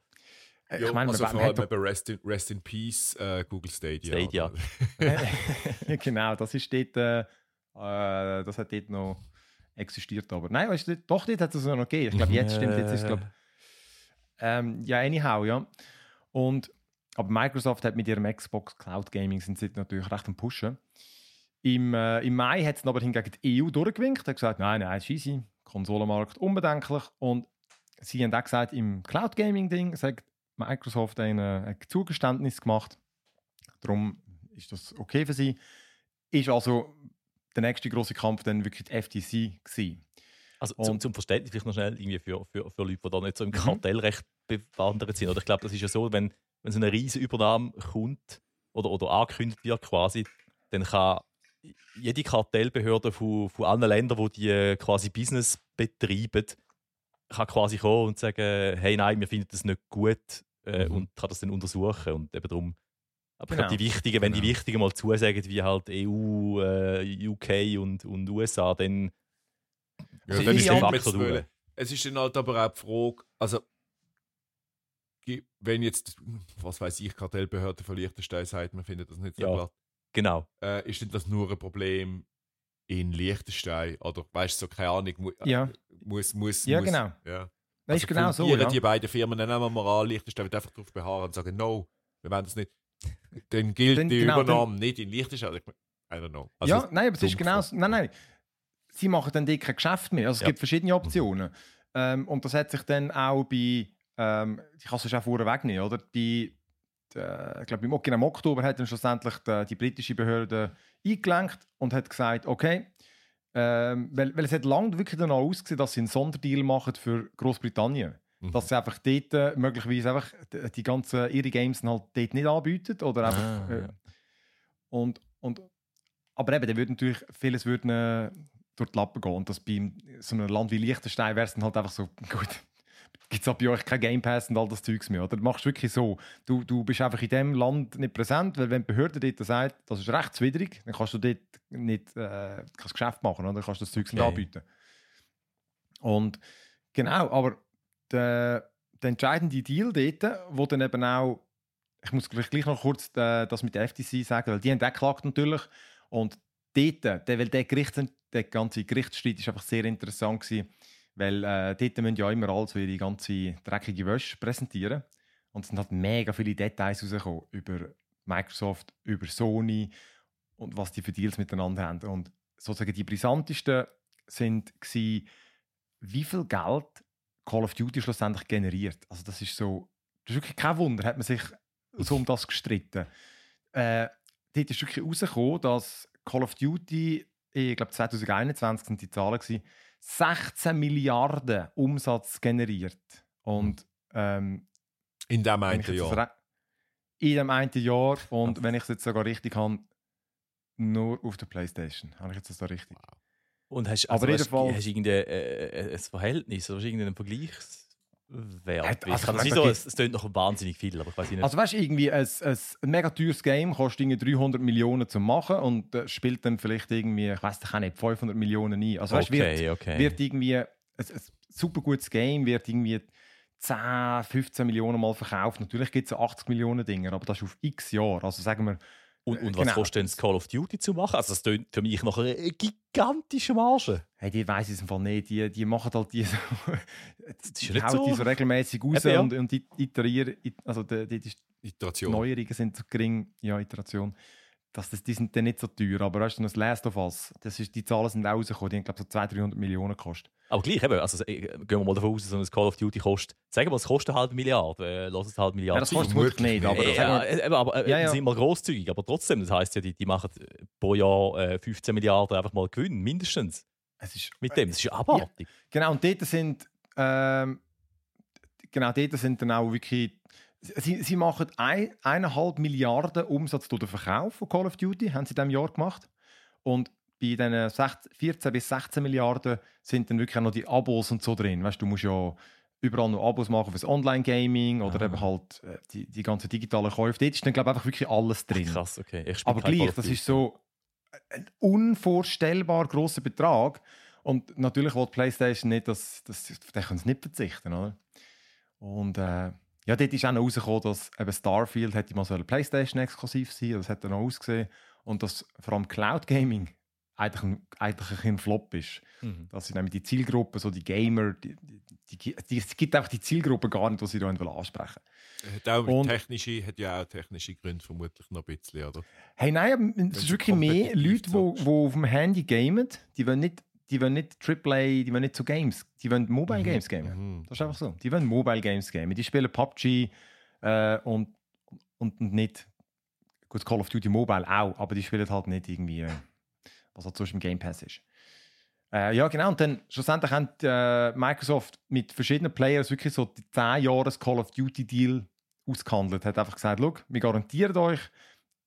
Speaker 3: ich
Speaker 4: Ja,
Speaker 3: meine,
Speaker 4: also vor allem eben Rest in, Rest in Peace äh, Google Stadia.
Speaker 1: Stadia.
Speaker 3: genau, das ist dort, äh, äh, das hat dort noch existiert. Aber nein, weißt du, doch, dort hat es noch gegeben. Ich glaube, jetzt stimmt, jetzt ist es, glaube ähm, ja, anyhow, ja. Und, aber Microsoft hat mit ihrem Xbox Cloud Gaming sind sie natürlich recht am Pushen. Im, äh, Im Mai hat es aber hingegen die EU durchgewinkt, hat gesagt, nein, nein, scheisse, Konsolenmarkt unbedenklich. Und sie haben auch gesagt, im Cloud Gaming Ding sagt Microsoft ein, ein Zugeständnis gemacht. Darum ist das okay für sie. Ist also der nächste große Kampf dann wirklich die FTC gewesen.
Speaker 1: Also zum,
Speaker 3: Und-
Speaker 1: zum Verständnis vielleicht noch schnell irgendwie für, für, für Leute, die da nicht so im
Speaker 3: Mhm.
Speaker 1: Kartellrecht bewandert sind. Oder ich glaube, das ist ja so, wenn, wenn so eine riesige Übernahme kommt oder, oder angekündigt wird quasi, dann kann jede Kartellbehörde von, von allen Ländern, wo die äh, quasi Business betreiben, kann quasi kommen und sagen, hey nein, wir finden das nicht gut äh,
Speaker 4: Mhm.
Speaker 1: und kann das dann untersuchen und eben darum aber ich
Speaker 3: Genau.
Speaker 1: glaube, die Wichtigen, wenn die
Speaker 3: Genau.
Speaker 1: Wichtigen mal zusagen, wie halt EU, äh, UK und, und USA, dann
Speaker 4: Ja, dann
Speaker 1: die
Speaker 4: ist der
Speaker 1: Faktor durch.
Speaker 4: Es ist dann halt aber auch die Frage, also wenn jetzt, was weiß ich, Kartellbehörde von Liechtenstein sagt, man findet das nicht so
Speaker 1: Ja.
Speaker 4: glatt,
Speaker 1: Genau.
Speaker 4: äh, ist denn das nur ein Problem in Liechtenstein? Oder weißt du, so keine Ahnung, mu
Speaker 3: Ja.
Speaker 4: muss, muss,
Speaker 3: Ja,
Speaker 4: muss,
Speaker 3: genau.
Speaker 4: Ja.
Speaker 3: Das ist genau so. Ja.
Speaker 4: die beiden Firmen, dann nehmen wir an, Liechtenstein wird einfach darauf beharren und sagen, no, wir wollen das nicht. Dann gilt
Speaker 3: Dann-
Speaker 4: die
Speaker 3: genau, dann-
Speaker 4: Übernahme nicht in Liechtenstein. Ich- I don't know. Also,
Speaker 3: ja, nein, aber es ist genau so. Nein, nein. Sie machen dann kein Geschäft mehr. Also es
Speaker 1: Ja.
Speaker 3: gibt verschiedene Optionen. Ähm, und das hat sich dann auch bei, ähm, ich kann es schon vorher wegnehmen, oder? Bei, äh, ich glaube, im, im Oktober hat dann schlussendlich die, die britische Behörde eingelenkt und hat gesagt, okay, ähm, weil, weil es hat lange wirklich danach ausgesehen, dass sie einen Sonderdeal machen für Großbritannien.
Speaker 4: Mhm.
Speaker 3: Dass sie einfach dort äh, möglicherweise einfach die, die ganzen ihre Games halt dort nicht anbieten oder einfach
Speaker 1: Ah,
Speaker 3: äh,
Speaker 1: ja.
Speaker 3: und, und, aber eben, dann würde natürlich vieles würden, äh, durch die Lappen gehen. Und das bei so einem Land wie Liechtenstein wäre es dann halt einfach so, gut, gibt es ab bei euch kein Game Pass und all das Zeugs mehr. Oder du machst wirklich so, du, du bist einfach in dem Land nicht präsent, weil wenn die Behörde dort sagt, das ist rechtswidrig, dann kannst du dort nicht äh, kannst Geschäft machen, oder? Dann kannst du das Zeugs nicht
Speaker 1: Okay.
Speaker 3: anbieten. Und genau, aber der, der entscheidende Deal dort, wo dann eben auch ich muss gleich, gleich noch kurz äh, das mit der FTC sagen, weil die haben auch geklagt natürlich. Und dort, der, weil der, Gericht, der ganze Gerichtsstreit ist einfach sehr interessant gewesen, weil äh, dort müssen ja immer alle so ihre ganze dreckige Wäsche präsentieren. Und es sind halt mega viele Details rausgekommen über Microsoft, über Sony und was die für Deals miteinander haben. Und sozusagen die brisantesten sind gewesen, wie viel Geld Call of Duty schlussendlich generiert. Also das ist so, das ist wirklich kein Wunder, hat man sich so um das gestritten. Äh, dort ist wirklich herausgekommen, dass Call of Duty, ich glaube 2021 sind die Zahlen gewesen, 16 Milliarden Umsatz generiert. Und ähm,
Speaker 4: In dem einen Jahr.
Speaker 3: in dem einen Jahr und wenn ich es jetzt sogar richtig habe, nur auf der Playstation. Habe ich jetzt das da richtig?
Speaker 1: Und hast,
Speaker 3: Aber
Speaker 1: also, hast,
Speaker 3: jedenfalls-
Speaker 1: hast du irgendein äh, ein Verhältnis oder hast du
Speaker 3: Hat-
Speaker 1: ich
Speaker 3: also
Speaker 1: nicht
Speaker 3: meine,
Speaker 1: so, es, es klingt noch wahnsinnig viel, aber ich weiß nicht.
Speaker 3: Also weißt du, irgendwie ein, ein, mega teures Game kostet irgendwie 300 Millionen zu machen und äh, spielt dann vielleicht irgendwie, ich weiß nicht, 500 Millionen ein. Also weißt, du, wird,
Speaker 1: okay, okay.
Speaker 3: wird irgendwie ein, ein super gutes Game wird irgendwie 10, 15 Millionen Mal verkauft. Natürlich gibt es 80 Millionen Dinger, aber das ist auf x Jahre. Also sagen wir,
Speaker 1: und, und was
Speaker 3: genau.
Speaker 1: kostet denn das Call of Duty zu machen? Also das klingt für mich nach einer gigantischen Marge.
Speaker 3: hey, die weiß ich im Fall nicht, die, die machen halt die so, die hauen
Speaker 1: so-
Speaker 3: die so regelmäßig raus
Speaker 1: Eben, ja.
Speaker 3: und, und die iterieren, also die, die, die. Neuerungen sind gering, ja, Iteration. Das, das, die sind dann nicht so teuer, aber weißt du, das Last of Us, das ist, die Zahlen sind auch rausgekommen, die haben glaube ich so 200, 300 Millionen gekostet.
Speaker 1: Aber gleich, eben, also, äh, gehen wir mal davon aus, dass so ein Call of Duty kostet. Sagen wir, es kostet eine halbe Milliarde. Äh, lass es eine halbe Milliarde
Speaker 3: Ja, das kostet vermutlich nicht, aber sagen
Speaker 1: ja,
Speaker 3: wir,
Speaker 1: äh, eben, aber äh,
Speaker 3: Ja, ja.
Speaker 1: sind mal großzügig. Aber trotzdem, das heisst ja, die, die machen äh, pro Jahr äh, 15 Milliarden einfach mal Gewinn, mindestens.
Speaker 3: es ist,
Speaker 1: Mit dem. Das ist ja abartig.
Speaker 3: Genau, und dort sind, ähm, genau, dort sind dann auch wirklich, sie, sie machen ein, eineinhalb Milliarden Umsatz durch den Verkauf von Call of Duty, haben sie in diesem Jahr gemacht. Und bei diesen 16 14 bis 16 Milliarden sind dann wirklich auch noch die Abos und so drin. Weißt du, du musst ja überall noch Abos machen fürs Online-Gaming oder
Speaker 1: Ah.
Speaker 3: eben halt äh, die, die ganzen digitalen Käufe. Dort ist dann, glaube ich, einfach wirklich alles drin.
Speaker 1: Krass, okay.
Speaker 3: Aber gleich, das ist so ein unvorstellbar großer Betrag. Und natürlich will die PlayStation nicht, dass, dass auf den können sie nicht verzichten, oder? Und äh, ja, dort ist auch noch rausgekommen, dass eben Starfield hätte mal so eine Playstation exklusiv sein, das hat dann noch ausgesehen. Und dass vor allem Cloud Gaming eigentlich ein, eigentlich ein Flop ist.
Speaker 1: Mhm.
Speaker 3: Dass sie nämlich die Zielgruppe, so die Gamer, die, die, die, die, es gibt einfach die Zielgruppe gar nicht, die sie da ansprechen
Speaker 4: Hat, auch
Speaker 3: Und-
Speaker 4: technische, hat ja auch technische Gründe vermutlich noch ein bisschen, oder?
Speaker 3: Hey, nein, es ist
Speaker 4: sie
Speaker 3: wirklich mehr Leute, die auf dem Handy gamen, die wollen nicht, die wollen nicht AAA, die wollen nicht so Games, die wollen Mobile Games gamen.
Speaker 4: Mhm.
Speaker 3: Das ist einfach so. Die wollen Mobile Games gamen. Die spielen PUBG äh, und, und nicht, gut, Call of Duty Mobile auch, aber die spielen halt nicht irgendwie, äh, was halt sonst im Game Pass ist. Äh, ja, genau. Und dann schlussendlich hat äh, Microsoft mit verschiedenen Players wirklich so die 10 Jahres Call of Duty Deal ausgehandelt. Hat einfach gesagt, Look, wir garantieren euch,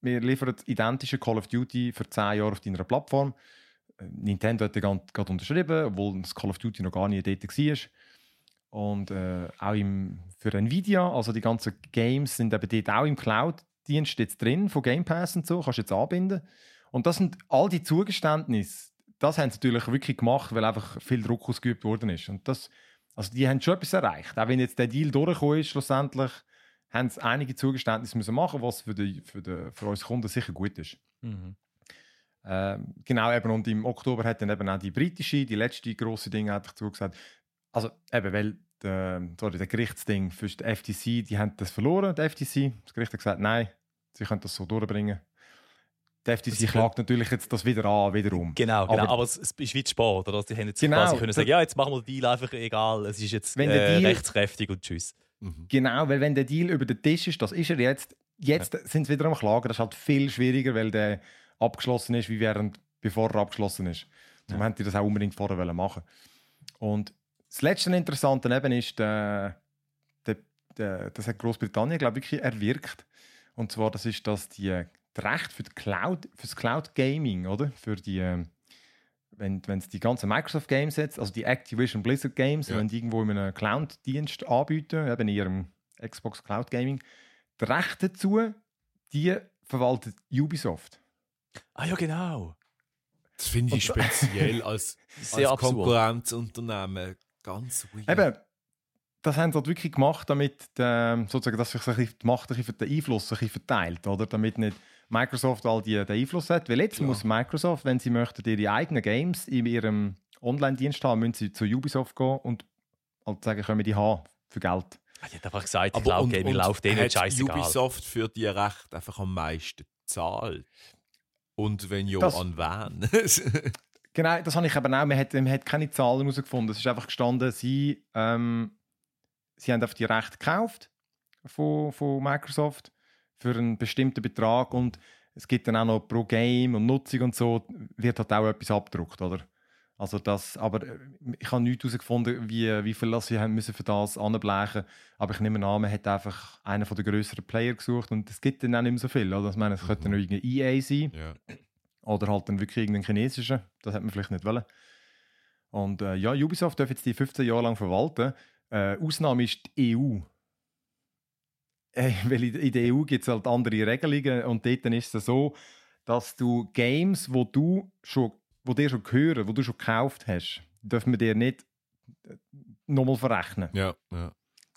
Speaker 3: wir liefern identische Call of Duty für 10 Jahre auf deiner Plattform. Nintendo hat dann gerade unterschrieben, obwohl das Call of Duty noch gar nicht dort war. Und äh, auch im, für Nvidia, also die ganzen Games sind eben dort auch im Cloud-Dienst jetzt drin, von Game Pass und so, kannst du jetzt anbinden. Und das sind all die Zugeständnisse, das haben sie natürlich wirklich gemacht, weil einfach viel Druck ausgeübt worden ist. Und das, also die haben schon etwas erreicht. Auch wenn jetzt der Deal durchgekommen ist, schlussendlich haben sie einige Zugeständnisse müssen machen, was für, die, für, die, für uns Kunden sicher gut ist.
Speaker 1: Mhm.
Speaker 3: Ähm, genau, eben, und im Oktober hat dann eben auch die britische, die letzte große Ding hat dazu gesagt. Also eben, weil der, sorry, der Gerichtsding für die FTC, die haben das verloren, der FTC. Das Gericht hat gesagt, nein, sie können das so durchbringen. Der FTC
Speaker 1: Sie
Speaker 3: klagt natürlich jetzt das wieder an, wiederum.
Speaker 1: Genau, genau.
Speaker 3: Aber-
Speaker 1: Aber, es, es ist wie Sport, oder? Die haben jetzt
Speaker 3: Genau,
Speaker 1: quasi können
Speaker 3: das-
Speaker 1: sagen, ja, jetzt machen wir den Deal einfach egal, es ist jetzt äh,
Speaker 3: Deal-
Speaker 1: rechtskräftig und tschüss.
Speaker 4: Mhm.
Speaker 3: Genau, weil wenn der Deal über den Tisch ist, das ist er jetzt. Jetzt sind sie wieder am Klagen. Das ist halt viel schwieriger, weil der abgeschlossen ist, wie während bevor er abgeschlossen ist. Darum haben die das auch unbedingt vorher machen. Und das letzte Interessante eben ist, der, der, der, das hat Großbritannien, glaube ich, wirklich erwirkt. Und zwar, das ist, dass die, die Rechte für die Cloud, für das Cloud Gaming, oder? Für die, ähm, wenn wenn es die ganzen Microsoft Games jetzt, also die Activision Blizzard Games,
Speaker 4: Ja.
Speaker 3: wenn die irgendwo in einem Cloud-Dienst anbieten, eben in ihrem Xbox Cloud Gaming, die Rechte dazu, die verwaltet Ubisoft.
Speaker 1: Ah ja, genau.
Speaker 4: Das finde ich speziell als,
Speaker 1: Sehr
Speaker 4: als. Konkurrenzunternehmen ganz weird.
Speaker 3: Eben, das haben sie halt wirklich gemacht, damit ähm, sozusagen, dass sich die Macht, ein bisschen der Einfluss ein bisschen verteilt, oder? Damit nicht Microsoft all die, den Einfluss hat. Weil jetzt
Speaker 4: Klar.
Speaker 3: muss Microsoft, wenn sie möchten, ihre eigenen Games in ihrem Online-Dienst haben, müssen sie zu Ubisoft gehen und halt sagen, können wir die haben für Geld.
Speaker 1: Die hat einfach gesagt,
Speaker 4: Aber
Speaker 1: Cloud
Speaker 4: und-
Speaker 1: Gaming läuft denen scheißegal.
Speaker 4: Ubisoft für die Rechte einfach am meisten zahlt. Und wenn ja,
Speaker 3: Das-
Speaker 4: an wen?
Speaker 3: Genau, das habe ich eben auch. Man hat, man hat keine Zahlen herausgefunden. Es ist einfach gestanden, sie, ähm, sie haben auf die Rechte gekauft von, von Microsoft für einen bestimmten Betrag und es gibt dann auch noch pro Game und Nutzung und so, wird halt auch etwas abgedruckt, oder? Also das, aber äh, ich habe nichts herausgefunden, wie, wie viel sie haben müssen für das anblechen. Aber ich nehme an, man hat einfach einen von den größeren Player gesucht und es gibt dann auch nicht mehr so viel. Oder? Ich meine, es könnte
Speaker 4: Mhm.
Speaker 3: noch irgendwie EA sein.
Speaker 4: ja.
Speaker 3: Oder halt dann wirklich irgendeinen chinesischen. Das hat man vielleicht nicht wollen. Und äh, ja, Ubisoft darf jetzt die 15 Jahre lang verwalten. Äh, Ausnahme ist die EU. Äh, weil in der EU gibt es halt andere Regelungen und dort dann ist es so, dass du Games, wo du schon, wo dir schon gehören, wo du schon gekauft hast, dürfen wir dir nicht äh, nochmal verrechnen.
Speaker 4: ja, ja.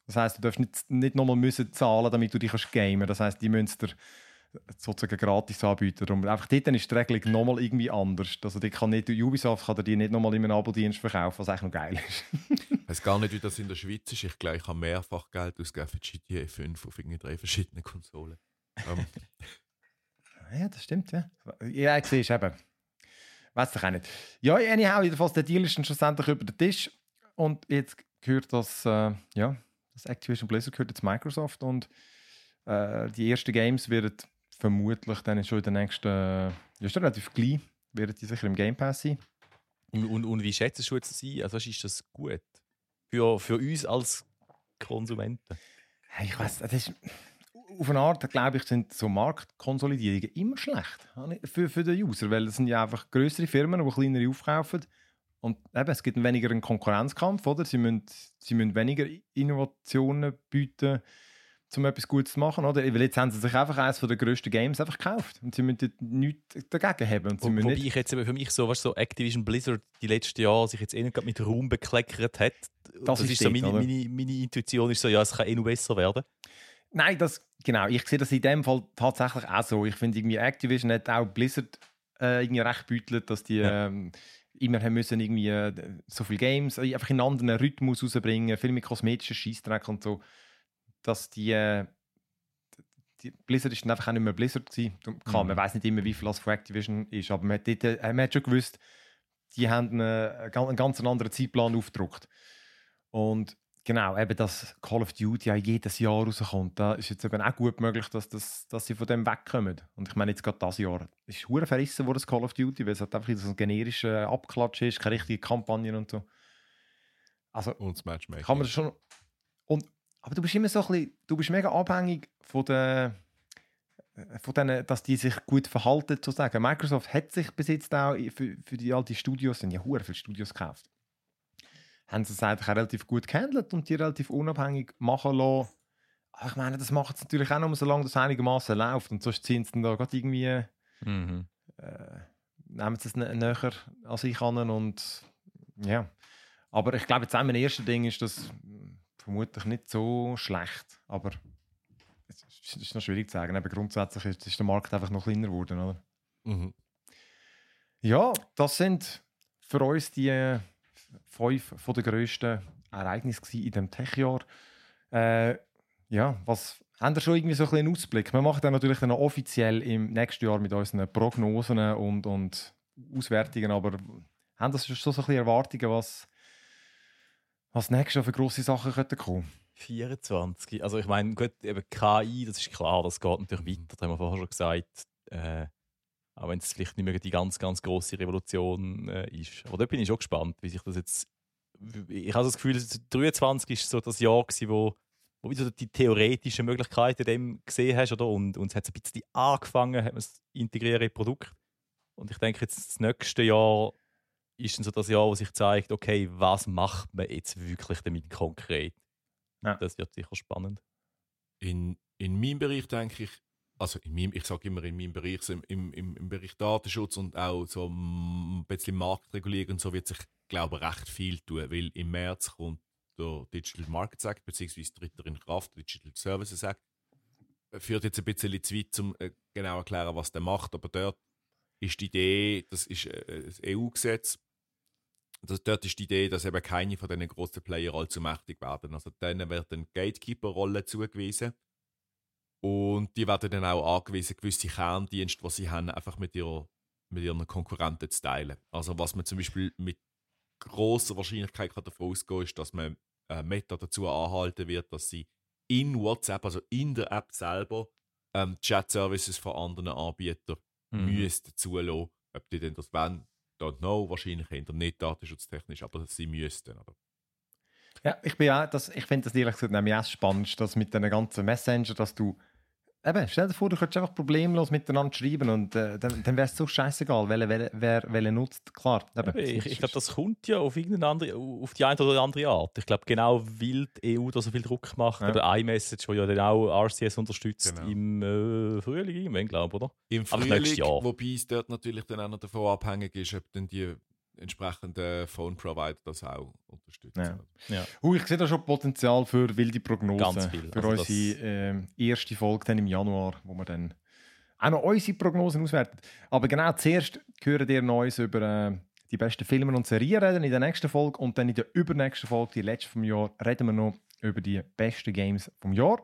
Speaker 3: Das heißt, du darfst nicht, nicht nochmal müssen zahlen, damit du dich kannst gamen. Das heißt, die müssen dir sozusagen gratis anbieten. Darum, einfach dort dann ist die Regelung nochmal irgendwie anders. Also die kann nicht, Ubisoft kann dir die nicht nochmal in einem Abo-Dienst verkaufen, was eigentlich noch geil ist.
Speaker 4: Ich weiß gar nicht, wie das in der Schweiz ist. Ich glaube, ich habe mehrfach Geld ausgegeben für GTA 5 auf irgendwie drei verschiedenen Konsolen. Ähm,
Speaker 3: ja, das stimmt, ja. Ja, ich sehe es eben. Weiß ich auch nicht. Ja, anyhow, jedenfalls, der Deal ist dann schlussendlich über den Tisch und jetzt gehört das, äh, ja, das Activision Blizzard gehört jetzt Microsoft und äh, die ersten Games werden vermutlich dann schon in den nächsten, ja, ist relativ gleich, werden die sicher im Game Pass sein.
Speaker 1: Und, und, und wie schätzt du jetzt das ein? Also ist das gut? Für, für uns als Konsumenten?
Speaker 3: Hey, ich weiß, das ist, auf eine Art, glaube ich, sind so Marktkonsolidierungen immer schlecht für, für den User, weil es sind ja einfach größere Firmen, die kleinere aufkaufen und eben, es gibt weniger einen Konkurrenzkampf, oder? Sie müssen, sie müssen weniger Innovationen bieten. um etwas Gutes zu machen. Oder? Weil jetzt haben sie sich einfach eines der grössten Games einfach gekauft. Und sie müssen nichts dagegen haben. Und sie
Speaker 1: Wo, wobei
Speaker 3: nicht,
Speaker 1: ich jetzt eben für mich so, weißt, so Activision Blizzard die letzten Jahre sich jetzt eh nicht mit Ruhm bekleckert hat.
Speaker 3: Das ist
Speaker 1: ist so meine, meine, meine Intuition ist so, ja, es kann eh noch besser werden.
Speaker 3: Nein, das, genau. Ich sehe das in dem Fall tatsächlich auch so. Ich finde, irgendwie Activision hat auch Blizzard äh, irgendwie recht beutelt, dass die
Speaker 1: Ja.
Speaker 3: ähm, immer haben müssen irgendwie äh, so viele Games äh, einfach in einen anderen Rhythmus rausbringen, viel mit kosmetischen Scheißdreck und so, dass die, äh, die Blizzard ist dann einfach auch nicht mehr Blizzard gewesen. Klar,
Speaker 1: Mhm.
Speaker 3: man weiß nicht immer, wie viel das von Activision ist, aber man hat, dort, äh, man hat schon gewusst, die haben einen, einen ganz anderen Zeitplan aufgedruckt. Und genau, eben das Call of Duty ja jedes Jahr rauskommt, da ist jetzt eben auch gut möglich, dass, das, dass sie von dem wegkommen. Und ich meine, jetzt gerade das Jahr ist hure verrissen worden, das Call of Duty, weil es halt einfach so ein generischer Abklatsch ist, keine richtige Kampagne und so. Also
Speaker 4: Und das Matchmaking.
Speaker 3: kann man das schon. Und, aber du bist immer so ein bisschen, du bist mega abhängig von der von denen, dass die sich gut verhalten, sozusagen. Microsoft hat sich bis jetzt auch für, für die alten Studios, sind ja hure viele Studios gekauft, haben sie es eigentlich auch relativ gut gehandelt und die relativ unabhängig machen lassen. Aber ich meine, das macht es natürlich auch nur, solange das einigermaßen läuft. Und sonst ziehen sie dann da gerade irgendwie,
Speaker 1: Mhm.
Speaker 3: äh, nehmen sie es nä- näher an sich an und ja. Aber ich glaube, jetzt einmal ein erstes Ding ist das mm, vermutlich nicht so schlecht. Aber es ist- noch schwierig zu sagen. Aber grundsätzlich ist, ist der Markt einfach noch kleiner geworden, oder?
Speaker 4: Mhm.
Speaker 3: Ja, das sind für uns die äh, fünf den grössten Ereignisse in diesem Tech-Jahr. Äh, ja, was haben wir schon irgendwie so ein einen Ausblick? Wir machen dann natürlich dann offiziell im nächsten Jahr mit unseren Prognosen und, und Auswertungen, aber haben das schon so ein bisschen Erwartungen, was, was nächstes für grosse Sachen könnten kommen?
Speaker 1: 24. Also ich meine, gut, eben KI, das ist klar, das geht natürlich weiter, das haben wir vorher schon gesagt. Äh, auch wenn es vielleicht nicht mehr die ganz, ganz große Revolution äh, ist. Aber da bin ich schon gespannt, wie sich das jetzt. Ich habe das Gefühl, 23 ist so das Jahr, gewesen, wo, wo wieder die theoretischen Möglichkeiten dem gesehen hast, oder? Und, und es hat so ein bisschen angefangen, hat man das integrierte Produkt. Und ich denke, jetzt das nächste Jahr ist dann so das Jahr, wo sich zeigt, okay, was macht man jetzt wirklich damit konkret?
Speaker 3: Ja.
Speaker 1: Das wird sicher spannend.
Speaker 4: In, in meinem Bereich denke ich, also in meinem, ich sage immer in meinem Bereich, so im, im, im Bereich Datenschutz und auch so ein bisschen Marktregulierung und so wird sich, glaube ich, recht viel tun, weil im März kommt der Digital Markets Act, beziehungsweise tritt er in Kraft, Digital Services Act. Äh, Führt jetzt ein bisschen zu weit, um äh, genau erklären, was der macht, aber dort ist die Idee, das ist äh, das EU-Gesetz, dort ist die Idee, dass eben keine von diesen grossen Player allzu mächtig werden. Also denen wird eine Gatekeeper-Rolle zugewiesen. Und die werden dann auch angewiesen, gewisse Kerndienste, die sie haben, einfach mit, ihrer, mit ihren Konkurrenten zu teilen. Also was man zum Beispiel mit großer Wahrscheinlichkeit kann davon ausgehen ist, dass man äh, Meta dazu anhalten wird, dass sie in WhatsApp, also in der App selber, ähm, Chat-Services von anderen Anbietern
Speaker 1: Mhm.
Speaker 4: müssten zulassen. Ob die denn das wollen, don't know, wahrscheinlich eher nicht datenschutztechnisch, aber sie müssten. Oder?
Speaker 3: Ja, ich bin auch, das, ich finde das ehrlich gesagt nämlich auch spannend, dass mit den ganzen Messenger, dass du eben, stell dir vor, du könntest einfach problemlos miteinander schreiben und äh, dann, dann wäre es so scheißegal, wer, wer, wer, wer nutzt. Klar, eben,
Speaker 1: Ich, ich glaube, das kommt ja auf irgendeine andere, auf die eine oder andere Art. Ich glaube, genau weil die EU da so viel Druck macht,
Speaker 3: Ja.
Speaker 1: oder iMessage, wo ja dann auch RCS unterstützt
Speaker 4: Genau.
Speaker 1: im äh, Frühling, irgendwann, glaube ich, oder?
Speaker 4: Im Frühling, wobei es dort natürlich dann auch noch davon abhängig ist, ob dann die entsprechenden Phone-Provider das auch unterstützen.
Speaker 3: Ja. Uh, ich sehe da schon Potenzial für wilde Prognosen.
Speaker 1: Ganz viel.
Speaker 3: Für
Speaker 1: Also
Speaker 3: unsere ähm, erste Folge dann im Januar, wo wir dann auch noch unsere Prognosen auswerten. Aber genau zuerst hören ihr Neues über äh, die besten Filme und Serien reden in der nächsten Folge und dann in der übernächsten Folge, die letzte vom Jahr, reden wir noch über die besten Games vom Jahr.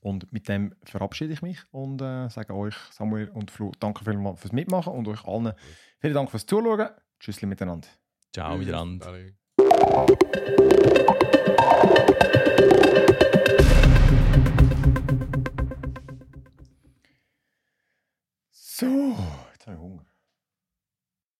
Speaker 3: Und mit dem verabschiede ich mich und äh, sage euch, Samuel und Flo, danke vielmals fürs Mitmachen und euch allen vielen Dank fürs Zuschauen. Tschüssli miteinander.
Speaker 1: Ciao, miteinander.
Speaker 4: Alle.
Speaker 3: So.